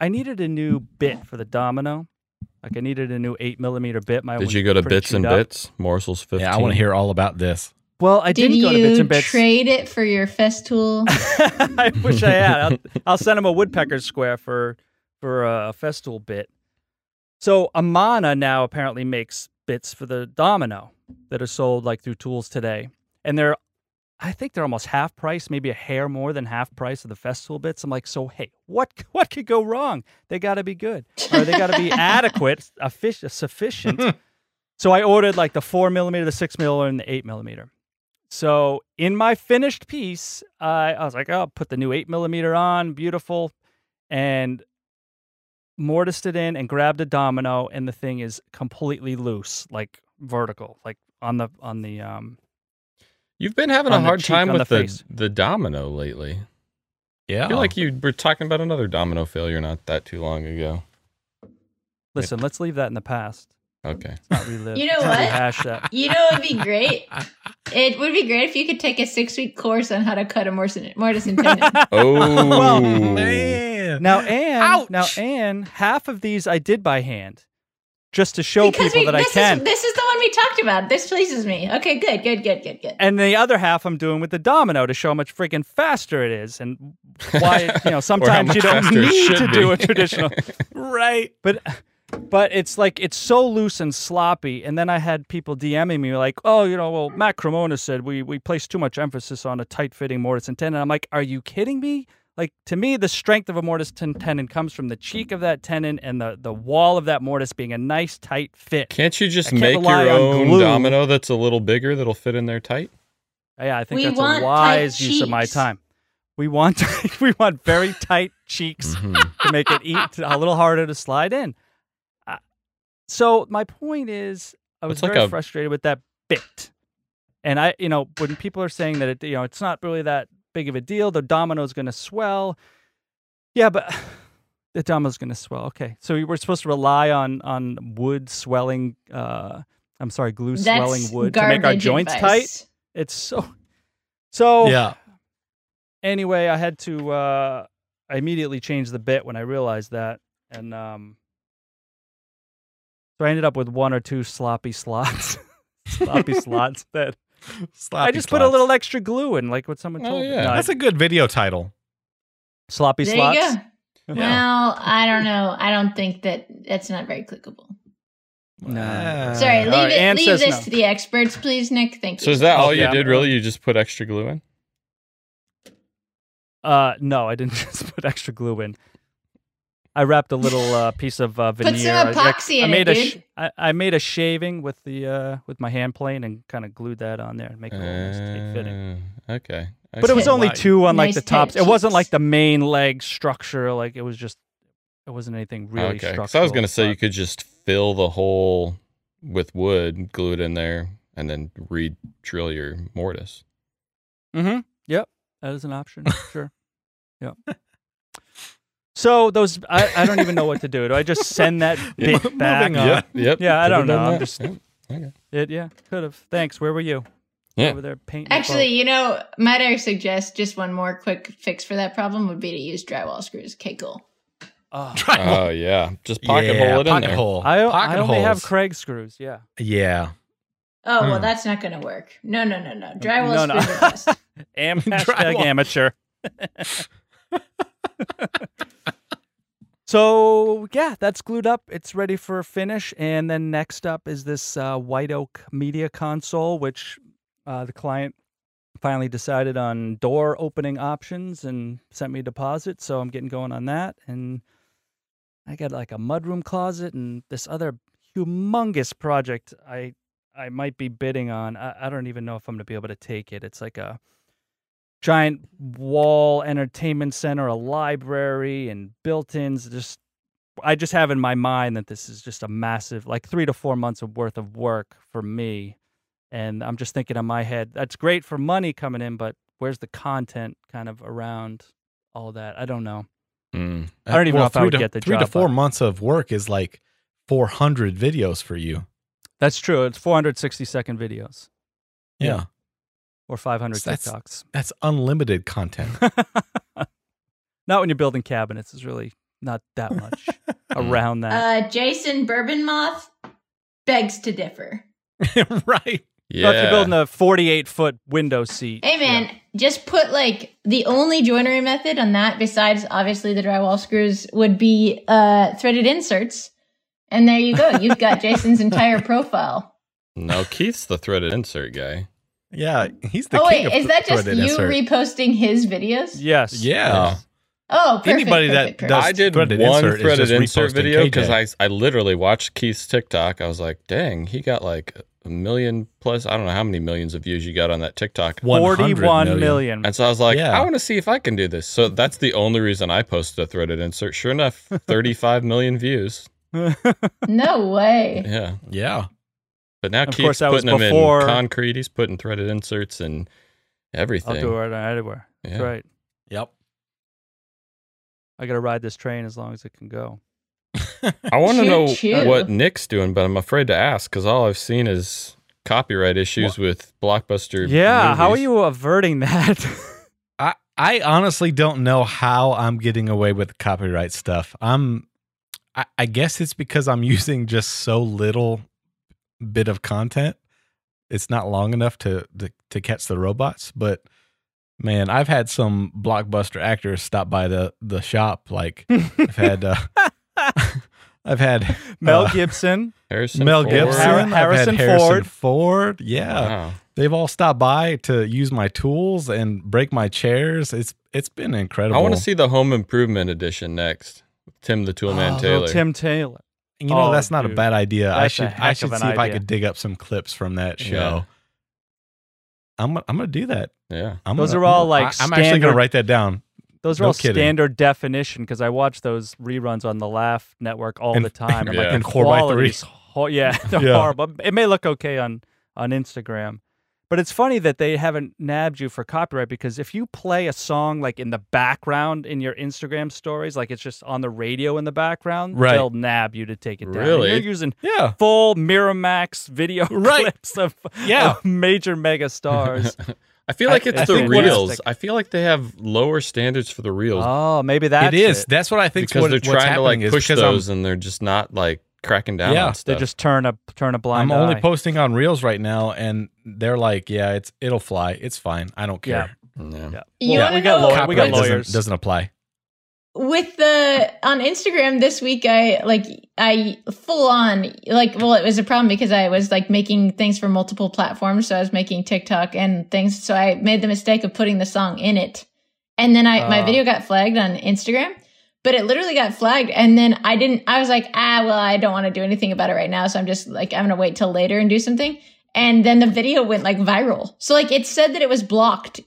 I needed a new bit for the domino. Like I needed a new eight millimeter bit. My Did you go to Bits and up. Bits? Morsel's 15. Yeah, I want to hear all about this. Well, I Did didn't you go to Bits and Bits. trade it for your Festool? I wish I had. I'll, I'll send him a woodpecker square for for a festool bit. So Amana now apparently makes bits for the domino that are sold like through tools today, and they're, I think they're almost half price, maybe a hair more than half price of the festool bits. I'm like, so hey, what what could go wrong? They got to be good, or they got to be adequate, effic- sufficient. so I ordered like the four millimeter, the six millimeter, and the eight millimeter. So in my finished piece, I I was like, oh, I'll put the new eight millimeter on, beautiful, and mortised it in and grabbed a domino, and the thing is completely loose, like vertical, like on the on the um. You've been having a hard cheek, time with the the, the domino lately. Yeah. I feel like you were talking about another domino failure not that too long ago. Listen, let's leave that in the past. Okay. Not relive. You know let's not what? Rehash that. You know, it'd be great. It would be great if you could take a six week course on how to cut a mortise, mortise and tenon. Oh, Well, oh, man. Now, and Ouch! now, and half of these I did by hand, just to show because people we, that I this can. is this is the one we talked about. This pleases me. Okay, good, good, good, good, good. and the other half I'm doing with the domino to show how much freaking faster it is and why you know sometimes you don't need to should do a traditional right. but but it's like it's so loose and sloppy and then I had people DMing me like oh you know well Matt Cremona said we we place too much emphasis on a tight fitting mortise and tenon I'm like are you kidding me like to me the strength of a mortise and tenon comes from the cheek of that tenon and the the wall of that mortise being a nice tight fit Can't you just can't make your own domino that's a little bigger that'll fit in there tight? Yeah, I think We that's a wise use of my time. We want we want very tight cheeks Mhm. to make it eat a little harder to slide in. Uh, so my point is, I was It's like very a- frustrated with that bit, and I, you know, when people are saying that it, you know, it's not really that big of a deal. The domino's going to swell. Yeah, but the domino's going to swell. Okay, so we were supposed to rely on on wood swelling. Uh, I'm sorry, glue swelling wood to make our garbage joints tight. It's so. So Yeah. anyway, I had to. uh I immediately changed the bit when I realized that, and um. So I ended up with one or two sloppy slots, sloppy slots that I Sloppy just put a little extra glue in, like what someone Oh, told me. yeah. No, That's a good video title. sloppy There slots. you go. Well, I don't know. I don't think that that's not very clickable. No. Sorry, leave all right, it. Ann leave this no. to the experts, please, Nick. Thank you. So is that all Okay, you I'm- did? Really? You just put extra glue in? Uh, no, I didn't just put extra glue in. I wrapped a little uh, piece of uh, Put veneer. some I- epoxy I, in made it, a sh- dude. I, I made a shaving with the uh, with my hand plane and kind of glued that on there and make it a nice tight fitting. Uh, okay. I But it was only Right. two on like Nice the tops. tight It wasn't like the main leg structure. Like it was just, it wasn't anything really okay. structural. So I was gonna say you could just fill the hole with wood, glue it in there, and then re-drill your mortise. Mm-hmm. Yep, that is an option. sure. Yep. So those, I, I don't even know what to do. Do I just send that bit Moving back? on. Yep. Yep. Yeah, I don't know. I'm just- Yep, Okay. It, yeah, could have. Thanks. Where were you? Yeah. Over there painting. Actually, you know, might I suggest just one more quick fix for that problem would be to use drywall screws. Okay, cool. Oh, Oh yeah. Just pocket Yeah, hole it in there. hole. I, pocket I only have. Kreg screws. Yeah. Yeah. Oh well, Hmm. that's not going to work. No, no, no, no. Drywall No, no. screws are best. Am hashtag Drywall. amateur. so yeah, that's glued up. It's ready for a finish. And then next up is this uh, White Oak Media Console, which uh, the client finally decided on door opening options and sent me a deposit. So I'm getting going on that. And I got like a mudroom closet and this other humongous project I I might be bidding on. I, I don't even know if I'm gonna be able to take it. It's like a giant wall entertainment center, a library, and built-ins. Just I just have in my mind that this is just a massive, like three to four months of worth of work for me. And I'm just thinking in my head, that's great for money coming in, but where's the content kind of around all that? I don't know. Mm. I don't even know if I would to, get the three to four but- months of work is like 400 videos for you. That's true. It's 460 second videos Yeah. Yeah. Or 500 That's- TikToks. That's unlimited content. not when you're building cabinets. It's really not that much. around that. Uh, Jason Bourbon Moth begs to differ. right. Yeah. Well, if you're building a 48 foot window seat. Hey man, just put like the only joinery method on that, besides obviously the drywall screws, would be uh, threaded inserts. And there you go. You've got Jason's entire profile. no, Keith's the threaded insert guy. Yeah, he's the oh king wait, of is that just you insert. reposting his videos? Yes. Yeah. Oh, perfect, Anybody that perfect, perfect. does I did threaded one insert is threaded just insert reposting video because I I literally watched Keith's TikTok. I was like, dang, he got like a million plus. I don't know how many millions of views you got on that TikTok. 41 million. million. And so I was like, Yeah. I want to see if I can do this. So that's the only reason I posted a threaded insert. Sure enough, 35 million views. No way. Yeah. Yeah. But now Of Keith's course, that putting them before- in concrete. He's putting threaded inserts and everything. I'll do it anywhere. That's right. Yep. I got to ride this train as long as it can go. I want to know Choo-choo. what Nick's doing, but I'm afraid to ask because all I've seen is copyright issues with blockbuster. Yeah. How are you averting that? I I honestly don't know how I'm getting away with copyright stuff. I'm I, I guess it's because I'm using just so little bit of content. It's not long enough to to, to catch the robots, but man, I've had some blockbuster actors stop by the the shop. Like I've had uh, I've had Mel uh, Gibson. Harrison Mel Ford? Gibson, Har- Harrison Harrison Ford. Ford. Yeah. Wow. They've all stopped by to use my tools and break my chairs. It's it's been incredible. I want to see the Home Improvement edition next. Tim the Toolman Oh, Taylor. Tim Taylor. You know Oh, that's not dude. a bad idea. I That's a should I should see an if I could dig up some clips from that show. Yeah. I'm I'm gonna do that. yeah. I'm Those gonna- are all, I'm- like, I, am actually gonna write that down. Those are No all kidding. standard definition because I watch those reruns on the Laff Network all And- the time. And Yeah. like And the four by quality's threes. ho- yeah, they're Yeah. horrible. It may look okay on on Instagram, but it's funny that they haven't nabbed you for copyright because if you play a song like in the background in your Instagram stories, like it's just on the radio in the background, Right. they'll nab you to take it down. And Really? You're using Yeah. full Miramax video Right. clips of, Yeah. of major mega stars. I feel like I- it's I the think reels. I feel like they have lower standards for the reels oh, maybe that's it is. it. That's what I think. because what, they're what's trying to like push because I'm- those and they're just not like cracking down Yeah, on They just turn a turn a blind I'm only eye. posting on Reels right now, and they're like, "Yeah, it's it'll fly. It's fine. I don't care." yeah. Yeah. You Well, wanna we got know- lawyer- we got Copyright doesn't- lawyers. Doesn't, apply. with the on Instagram this week I like I full on like well it was a problem because I was like making things for multiple platforms so I was making TikTok and things so I made the mistake of putting the song in it and then I my Ah. video got flagged on Instagram but it literally got flagged. And then I didn't I was like ah well I don't want to do anything about it right now so I'm just like I'm going to wait till later and do something. And then the video went like viral. So like it said that it was blocked.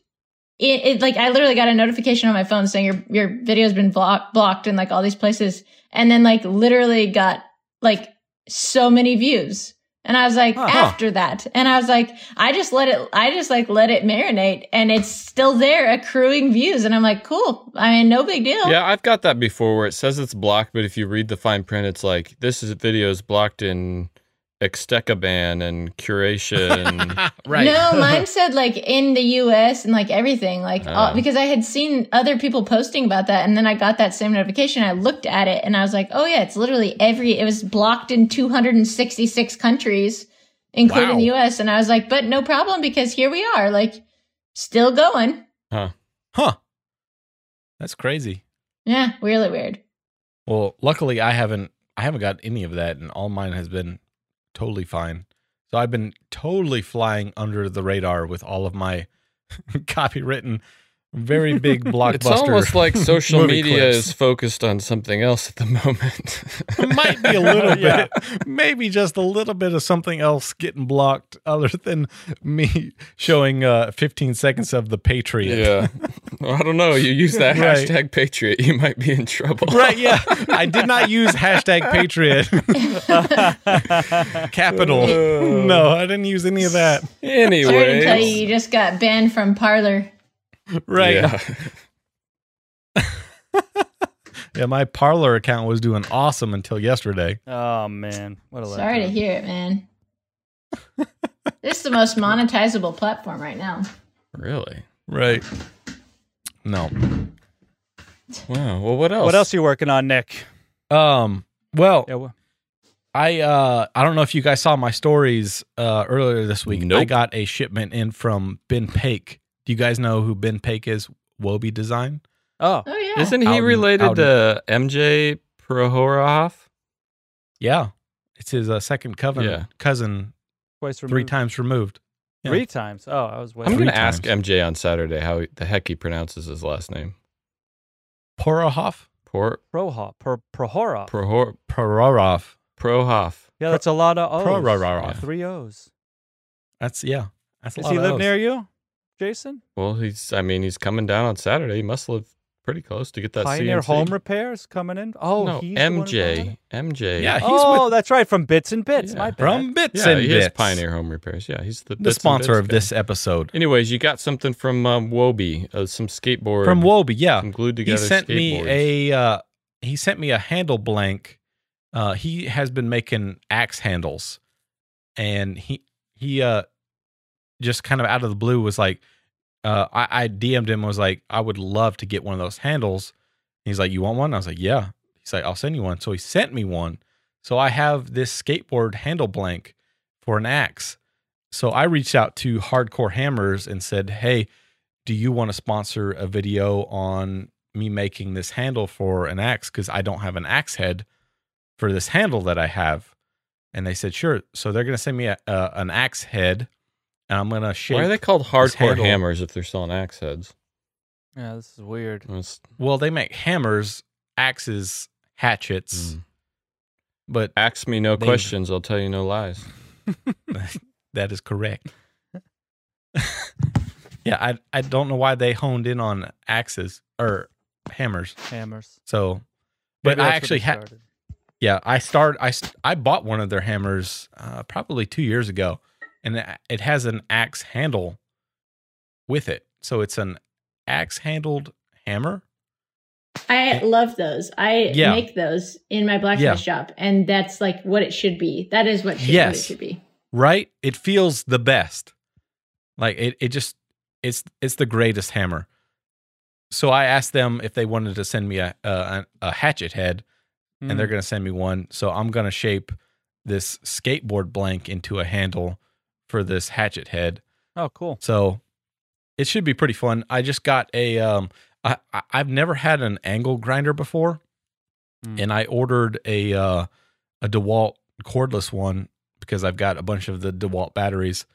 It, it like I literally got a notification on my phone saying your your video's been blocked blocked in like all these places, and then like literally got like so many views. And I was like, Huh. after that, and I was like, I just let it, I just like let it marinate, and it's still there accruing views, and I'm like, cool. I mean, no big deal. Yeah, I've got that before where it says it's blocked, but if you read the fine print, it's like this is video is blocked in Extecaban and curation. right. No, mine said like in the US and like everything, like all, Oh. Uh, because I had seen other people posting about that, and then I got that same notification. I looked at it and I was like, oh yeah, it's literally every. It was blocked in 266 countries, including Wow. the US, and I was like, but no problem because here we are, like still going. Huh. Huh. That's crazy. Yeah, really weird. Well, luckily I haven't I haven't got any of that and all mine has been totally fine. So I've been totally flying under the radar with all of my copywritten very big blockbuster. it's almost like social media clips. is focused on something else at the moment. It might be a little Yeah. bit, maybe just a little bit of something else getting blocked, other than me showing uh, 15 seconds of the Patriot. yeah. Well, I don't know. You use that Right. hashtag Patriot, you might be in trouble. Right, yeah. I did not use hashtag Patriot. Capital. No, I didn't use any of that. Anyway. Sorry to tell you, you just got banned from Parler. Right. Yeah. Yeah, my Parler account was doing awesome until yesterday. Oh man, what a Sorry to hear it, man. this is the most monetizable platform right now. Really? Right. No. Wow. Well, what else? What else are you working on, Nick? Um Well, Yeah, well, I uh I don't know if you guys saw my stories uh earlier this week. I got a shipment in from Ben Pake. Do you guys know who Ben Pake is? Wobie Design. oh, Oh yeah. Isn't he Out in- related out in- to MJ Prohorov? Yeah, it's his uh, second cousin. Yeah. Cousin, twice three times removed. yeah. Three times. Oh, I was way. I'm going to ask. MJ on Saturday how he, the heck he pronounces his last name. Porohoff. Por, Prohop. Pro, Prohorov. Prohor, Pororov. Prohoff. yeah, that's a lot of O's. Prororov. Three O's. That's yeah. That's a Does lot he of live O's. near you, Jason? Well, he's, I mean, he's coming down on Saturday. He must live pretty close to get that Pioneer CNC. Home Repairs coming in. Oh, no, he's the one who brought it? MJ. MJ. Yeah, he's oh, with that's right. From Bits and Bits. Yeah. My bad. from Bits Yeah, and he Bits. is Pioneer Home Repairs. Yeah, he's the, the sponsor of guy. this episode. Anyways, you got something from um, Wobie, uh, some skateboard. From Wobie, yeah. some glued He together sent me a uh he sent me a handle blank. Uh he has been making axe handles. And he he uh just kind of out of the blue was like uh I, I DM'd him was like, I would love to get one of those handles. He's like, You want one? I was like, Yeah. He's like, I'll send you one. So he sent me one. So I have this skateboard handle blank for an axe. So I reached out to Hardcore Hammers and said, Hey, do you want to sponsor a video on me making this handle for an axe? Because I don't have an axe head for this handle that I have. And they said, Sure. So they're going to send me a, uh, an axe head and I'm going to shape. Why are they called hardcore handle- hammers if they're selling axe heads? Yeah, this is weird. That's- well, they make hammers, axes, hatchets, Mm. but Ask me no They- questions, I'll tell you no lies. that is correct. yeah, I I don't know why they honed in on axes or hammers. Hammers. So, but I actually had yeah, I start I I bought one of their hammers uh, probably two years ago, and it- it has an axe handle with it. So it's an axe handled hammer. I love those. I Yeah. make those in my blacksmith Yeah. shop, and that's like what it should be. That is what, should, what it should be. right? It feels the best. Like it, it just it's it's the greatest hammer. So I asked them if they wanted to send me a a, a hatchet head, and Mm. they're going to send me one. So I'm going to shape this skateboard blank into a handle for this hatchet head. Oh, cool. So it should be pretty fun. I just got a um I I've never had an angle grinder before Mm. and I ordered a uh a DeWalt cordless one because I've got a bunch of the DeWalt batteries.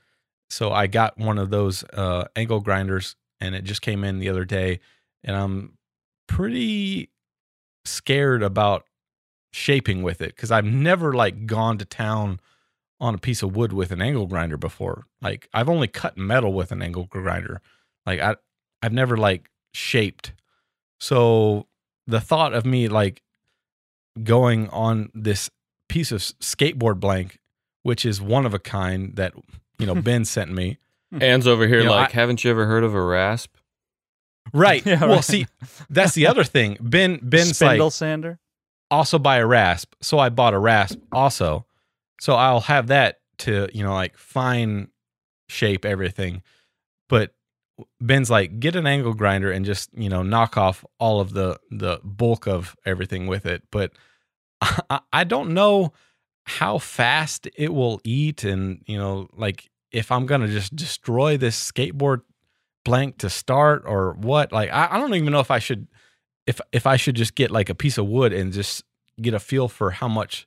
So I got one of those uh angle grinders and it just came in the other day and I'm pretty scared about shaping with it cuz I've never like gone to town on a piece of wood with an angle grinder before. Like I've only cut metal with an angle grinder. Like I I've never like shaped. So the thought of me like going on this piece of skateboard blank, which is one of a kind that you know Ben sent me. Anne's over here You know, like, I- haven't you ever heard of a rasp? Right. Yeah, well, right. see, that's the other thing. Ben Ben's Spindle like sander. also buy a rasp. So I bought a rasp also. So I'll have that to, you know, like fine shape everything. But Ben's like, get an angle grinder and just, you know, knock off all of the the bulk of everything with it. But I, I don't know how fast it will eat and, you know, like if I'm gonna just destroy this skateboard blank to start or what. Like I, I don't even know if I should if if I should just get like a piece of wood and just get a feel for how much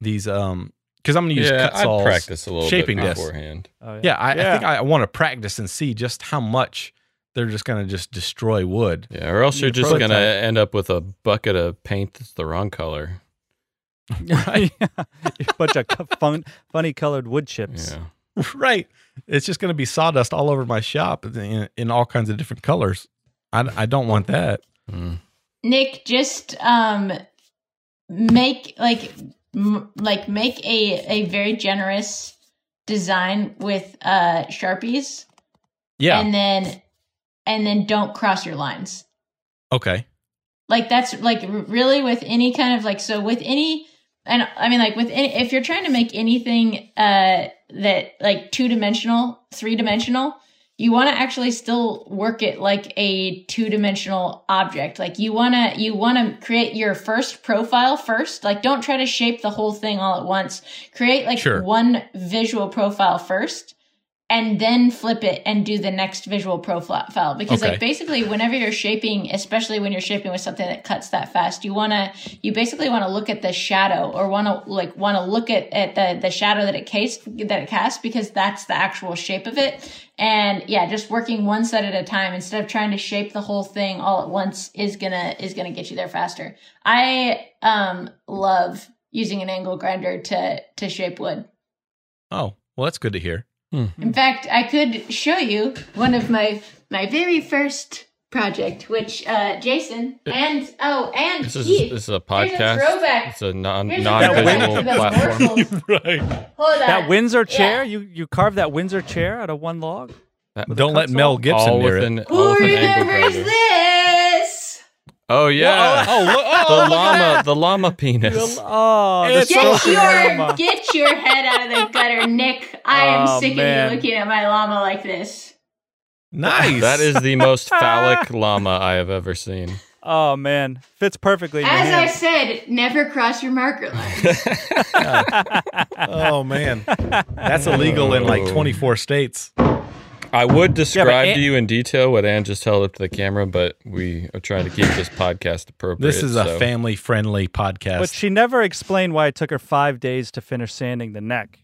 these um because I'm gonna use yeah, cut I'd saws. practice a little shaping bit beforehand. Oh, Yeah, I, I think I want to practice and see just how much they're just gonna just destroy wood. Yeah, or else you're just gonna end up with a bucket of paint that's the wrong color. Right. a bunch of fun, funny colored wood chips. Yeah. right. It's just gonna be sawdust all over my shop in, in all kinds of different colors. I, I don't want that. Mm. Nick, just um, make like m- like make a a very generous design with uh sharpies, Yeah. and then and then don't cross your lines. okay. like that's like really with any kind of like so with any and i mean like with any if you're trying to make anything uh that like two dimensional three dimensional you want to actually still work it like a two-dimensional object. Like you want to you want to create your first profile first. Like don't try to shape the whole thing all at once. Create like Sure. one visual profile first and then flip it and do the next visual profile because Okay. like basically whenever you're shaping especially when you're shaping with something that cuts that fast you want to you basically want to look at the shadow or want to like want to look at, at the the shadow that it cast that it casts because that's the actual shape of it and yeah just working one set at a time instead of trying to shape the whole thing all at once is gonna is gonna get you there faster i um love using an angle grinder to to shape wood Oh, well, that's good to hear. In fact, I could show you one of my my very first project, which uh, Jason and oh and This is Keith. this is a Here's a podcast. throwback. It's a non non visual platform. right. Hold on. That Windsor Yeah. chair, you you carved that Windsor chair out of one log. That- Don't let Mel? Gibson all near with it. all Who with an angle remembers this? Oh yeah, oh, oh, look, oh, the look llama, the llama oh, penis. Oh, the Get your llama. get your head out of the gutter, Nick. I am Oh, sick man. of you looking at my llama like this. Nice. That is the most phallic llama I have ever seen. Oh man, fits perfectly As I said, never cross your marker line. Oh man, that's illegal in like Oh. 24 states. I would describe Anne- to you in detail what Anne just held up to the camera, but we are trying to keep this podcast appropriate. This is a so- family-friendly podcast. But she never explained why it took her five days to finish sanding the neck.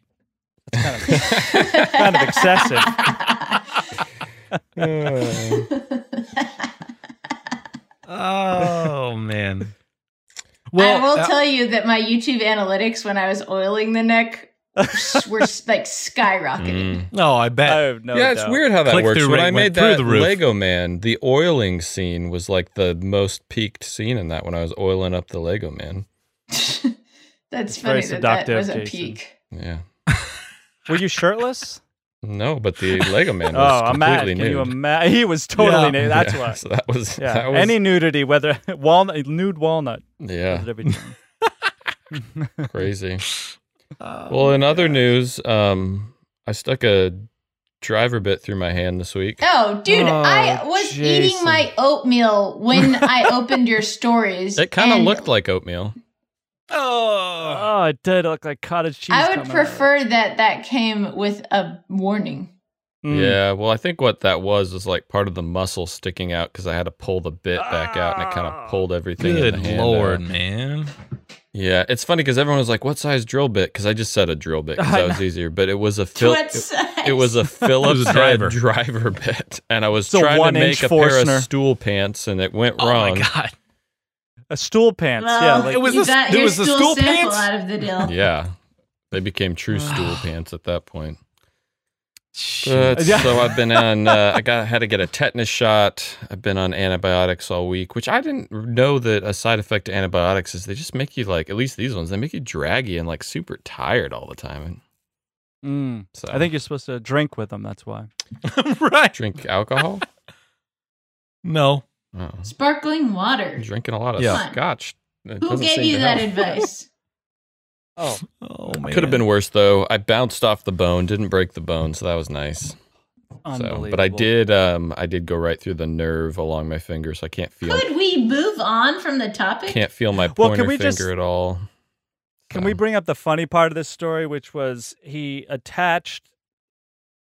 That's kind of kind of excessive. oh man. Well, I will uh, tell you that my YouTube analytics when I was oiling the neck s- were s- like skyrocketing. Mm. no, I bet. I have no yeah, it's weird how that Click works. When rate I made through that the. Lego Man, the oiling scene was like the most peaked scene in that when I was oiling up the Lego Man. That's very funny that that was a Jason. peak. Yeah. Were you shirtless? No, but the Lego Man oh, was I'm mad. completely Can you nude. imagine? He was totally Yeah. nude. That's yeah, why. So that was Yeah. that was Any nudity, whether walnut, nude walnut, yeah does everything. crazy. Oh, Well, in other news, um, I stuck a driver bit through my hand this week. Oh, dude, Oh, I was eating my oatmeal when I opened your stories. It kind of and looked like oatmeal. oh. oh, it did look like cottage cheese. I would coming out. prefer that that came with a warning. Mm. Yeah, well, I think what that was was like part of the muscle sticking out because I had to pull the bit back out, and it kind of pulled everything. Good in the hand lord, out. man. Yeah, it's funny because everyone was like, "What size drill bit?" Because I just said a drill bit because I that was easier, but it was a Phil- it, it was a Phillips was a driver. driver bit, and I was It's trying to make a pair of stool pants, and it went Oh wrong. Oh my god. A stool pants. Well, yeah, like, It was you the- got it your was the stool pants? out of the deal. Yeah, they became true stool pants at that point. Shit. Yeah. so I've been on. Uh, I got had to get a tetanus shot. I've been on antibiotics all week, which I didn't know that a side effect to antibiotics is they just make you like at least these ones they make you draggy and like super tired all the time. mm. So I think you're supposed to drink with them. That's why. right. drink alcohol. No. Oh, Sparkling water. I'm drinking a lot of Yeah. scotch. It Who gave you that help. advice? Oh, Oh man. Could have been worse though. I bounced off the bone, didn't break the bone, so that was nice. So, unbelievable. but I did. Um, I did go right through the nerve along my finger, so I can't feel Could we move on from the topic? can't feel my Well, pointer can we finger just- at all. Can So, we bring up the funny part of this story, which was he attached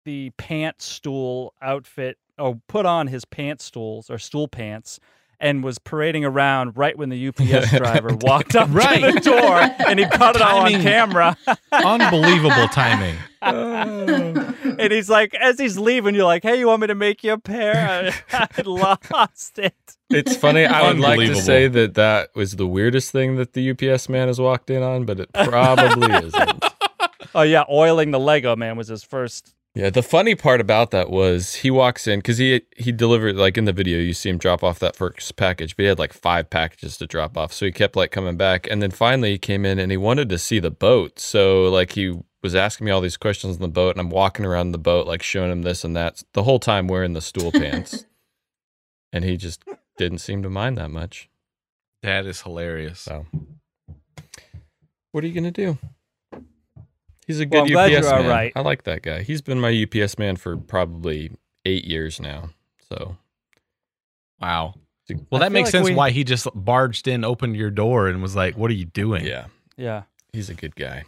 the pant stool outfit, or put on his pant stools or stool pants, and was parading around right when the UPS driver walked up Right. to the door, and he caught it all on Timing. camera. Unbelievable timing. and he's like, as he's leaving, you're like, "Hey, you want me to make you a pair?" I, I lost it. It's funny. I would like to say that that was the weirdest thing that the UPS man has walked in on, but it probably isn't. Oh yeah, oiling the Lego man was his first. Yeah, the funny part about that was he walks in because he he delivered like in the video you see him drop off that first package, but he had like five packages to drop off, so he kept like coming back, and then finally he came in and he wanted to see the boat, so like he was asking me all these questions on the boat, and I'm walking around the boat like showing him this and that the whole time wearing the stool pants, and he just didn't seem to mind that much. That is hilarious. So, what are you gonna do? He's a Well, good I'm glad UPS you're man. right. I like that guy. He's been my UPS man for probably eight years now. So Wow. Well, that makes like sense we- why he just barged in, opened your door, and was like, "What are you doing?" yeah, Yeah. he's a good guy.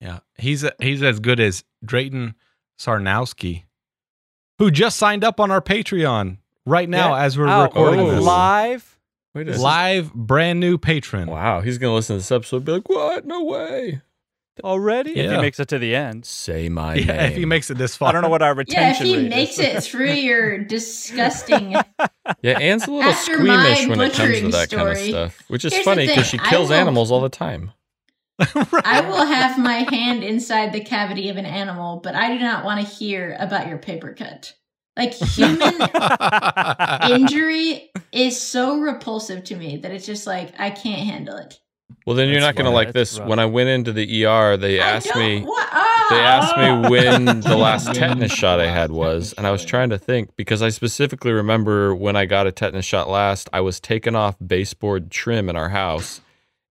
Yeah, he's he's as good as Drayton Sarnowski, who just signed up on our Patreon right now Yeah. as we're Out recording Oh. this. live. Wait a Live, brand new patron. Wow, he's gonna listen to this episode and be like, "What? No way!" Already? If he makes it to the end. Say my Yeah, name. if he makes it this far. I don't know what our retention Yeah, if he rate makes is. it through your disgusting. Yeah, Anne's a little After squeamish when it comes to butchering that kind of stuff, which is here's funny because she kills will- animals all the time. I will have my hand inside the cavity of an animal, but I do not want to hear about your paper cut. Like human injury is so repulsive to me that it's just like I can't handle it. Well, then you're That's not going to like this. rough. When I went into the ER, they I asked me. wa-! They asked me when the last tetanus shot I had was, and I was trying to think because I specifically remember when I got a tetanus shot last, I was taking off baseboard trim in our house,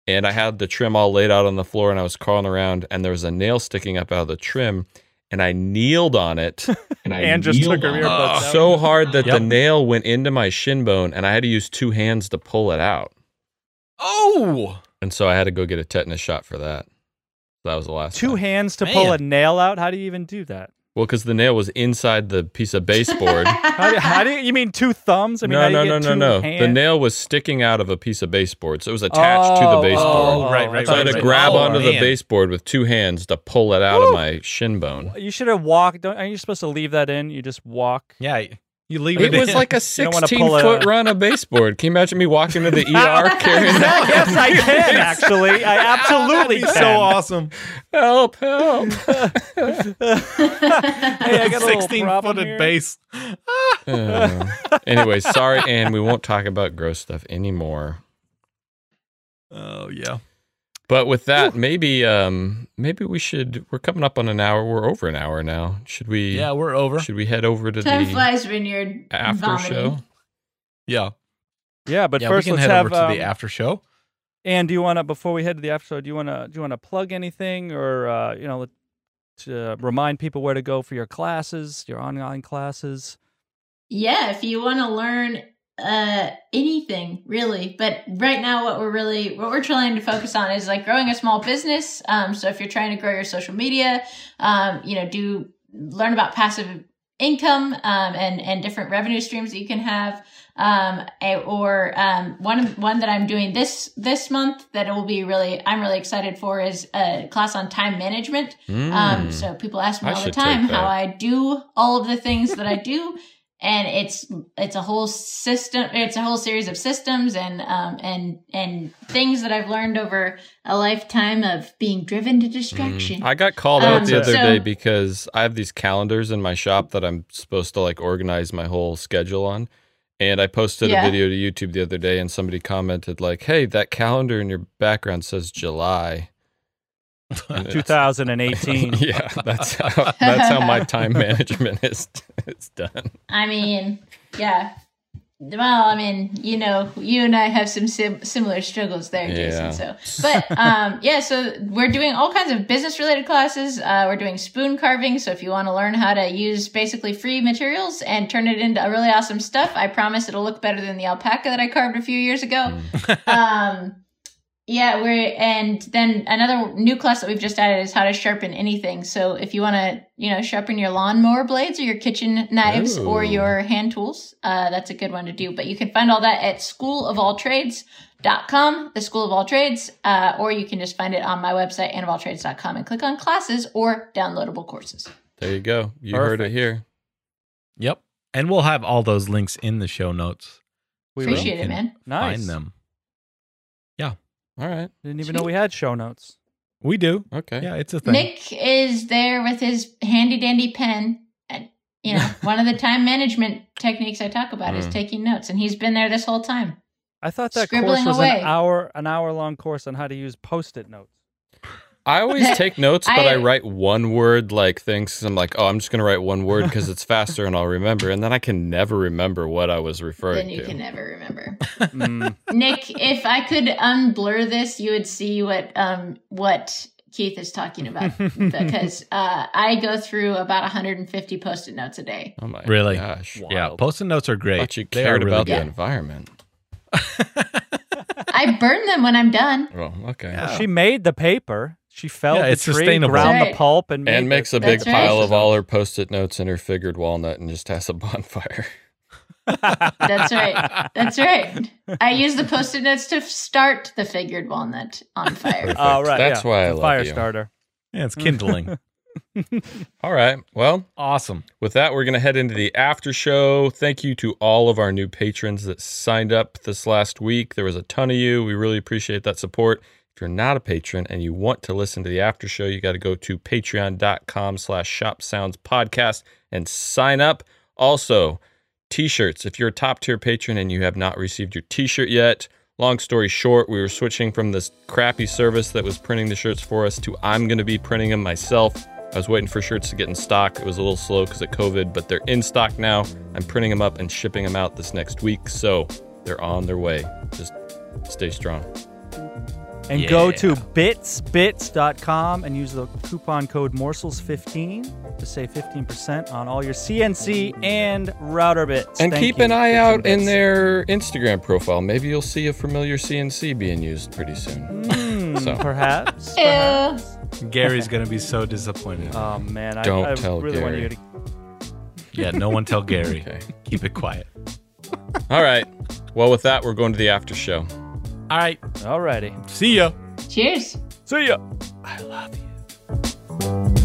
and I had the trim all laid out on the floor, and I was crawling around, and there was a nail sticking up out of the trim, and I kneeled on it And I Anne just took her on earbuds it. so hard that the nail went into my shin bone, and I had to use two hands to pull it out, oh, and so I had to go get a tetanus shot for that. That was the last Two time. hands to pull a nail out? How do you even do that? Well, because the nail was inside the piece of baseboard. How do, how do you, you mean two thumbs? I mean, how no, do no, you no, get no, two no. hand- The nail was sticking out of a piece of baseboard, so it was attached to Oh, the baseboard. oh, right, oh, right, so I had right, to right. grab Oh, onto the man. baseboard with two hands to pull it out Woo. of my shin bone. You should have walked. Don't, aren't you supposed to leave that in? You just walk. yeah. You leave It it. was in. like a You don't wanna 16 pull foot a- run of baseboard. Can you imagine me walking to the ER carrying that? yes, I can actually. I absolutely That'd be can. so awesome. Help, help. hey, I got a little Sixteen problem footed here. base. Uh, anyway, sorry, Anne. We won't talk about gross stuff anymore. Oh yeah. But with that, maybe um maybe we should we're coming up on an hour. We're over an hour now. Should we Yeah, we're over. should we head over to Time the flies when you're after vomiting. show? Yeah. Yeah, but yeah, first we can let's head have. over to um, the after show. And do you want to before we head to the after show? Do you want to do you want to plug anything or uh, you know to remind people where to go for your classes, your online classes? Yeah, if you want to learn uh anything really. But right now what we're really what we're trying to focus on is like growing a small business. Um so if you're trying to grow your social media um you know do learn about passive income um and and different revenue streams that you can have. Um or um one one that I'm doing this this month that it will be really I'm really excited for is a class on time management. Um, Mm. so people ask me I all the time how. I do all of the things that I do, and it's it's a whole system. It's a whole series of systems and um, and and things that I've learned over a lifetime of being driven to distraction. Mm. I got called Um, out the other so- day because I have these calendars in my shop that I'm supposed to like organize my whole schedule on. And I posted Yeah. a video to YouTube the other day and somebody commented like, "Hey, that calendar in your background says July." And it's- 2018. yeah, that's how, that's how my time management is is done. I mean, yeah. Well, I mean, you know, you and I have some sim- similar struggles there, Yeah. Jason. So, but um, yeah, so we're doing all kinds of business-related classes. Uh, we're doing spoon carving. So, if you want to learn how to use basically free materials and turn it into really awesome stuff, I promise it'll look better than the alpaca that I carved a few years ago. um, yeah, we're and then another new class that we've just added is how to sharpen anything. So if you want to, you know, sharpen your lawnmower blades or your kitchen knives or your hand tools, uh, that's a good one to do. But you can find all that at schoolofalltrades.com, the School of All Trades, uh, or you can just find it on my website, anneofalltrades.com, and click on classes or downloadable courses. There you go. You heard it here. Yep. And we'll have all those links in the show notes. We will. Appreciate it, can man. Nice. Find them. All right. Didn't even know we had show notes. We do. Okay. Yeah, it's a thing. Nick is there with his handy dandy pen. And, you know, one of the time management techniques I talk about is Mm. taking notes, and he's been there this whole time. I thought that course was away. an hour an hour long course on how to use post-it notes. I always take notes, but I, I- write one word like things. I'm like, oh, I'm just gonna write one word because it's faster and I'll remember, and then I can never remember what I was referring to. Then you to. can never remember. Mm. Nick, if I could unblur this, you would see what um what Keith is talking about because uh, I go through about 150 post-it notes a day. Oh my Really? gosh. Yeah, post-it notes are great. But you They cared really about good. the environment. I burn them when I'm done. Well, okay. Yeah. She made the paper. She felled Yeah, the it's tree, sustainable. ground Right. the pulp, and made And makes the- a big That's right. pile of all her post-it notes in her figured walnut and just has a bonfire. That's right. That's right. I use the post-it notes to start the figured walnut on fire. Oh, right. That's yeah. why I It's a love fire you. starter. Yeah, it's kindling. All right. Well, awesome. with that, we're going to head into the after show. Thank you to all of our new patrons that signed up this last week. There was a ton of you. We really appreciate that support. You're not a patron and you want to listen to the after show, you got to go to patreon.com slash shop sounds podcast and sign up. Also, t-shirts. If you're a top tier patron and you have not received your t-shirt yet, long story short, we were switching from this crappy service that was printing the shirts for us to I'm going to be printing them myself. I was waiting for shirts to get in stock. It was a little slow because of COVID, but they're in stock now. I'm printing them up and shipping them out this next week, so they're on their way. Just stay strong. And go to bitsbits.com and use the coupon code morsels15 to save 15% on all your CNC and router bits. And Thank keep you, an eye Bits out in their Instagram profile. Maybe you'll see a familiar CNC being used pretty soon. Hmm, So. perhaps. Perhaps. Gary's gonna be so disappointed. Oh man, I, Don't I tell really want Gary. you to. Yeah, no one tell Gary. Okay. Keep it quiet. All right. Well, with that, we're going to the after show. All right. All righty. See ya. Cheers. See ya. I love you.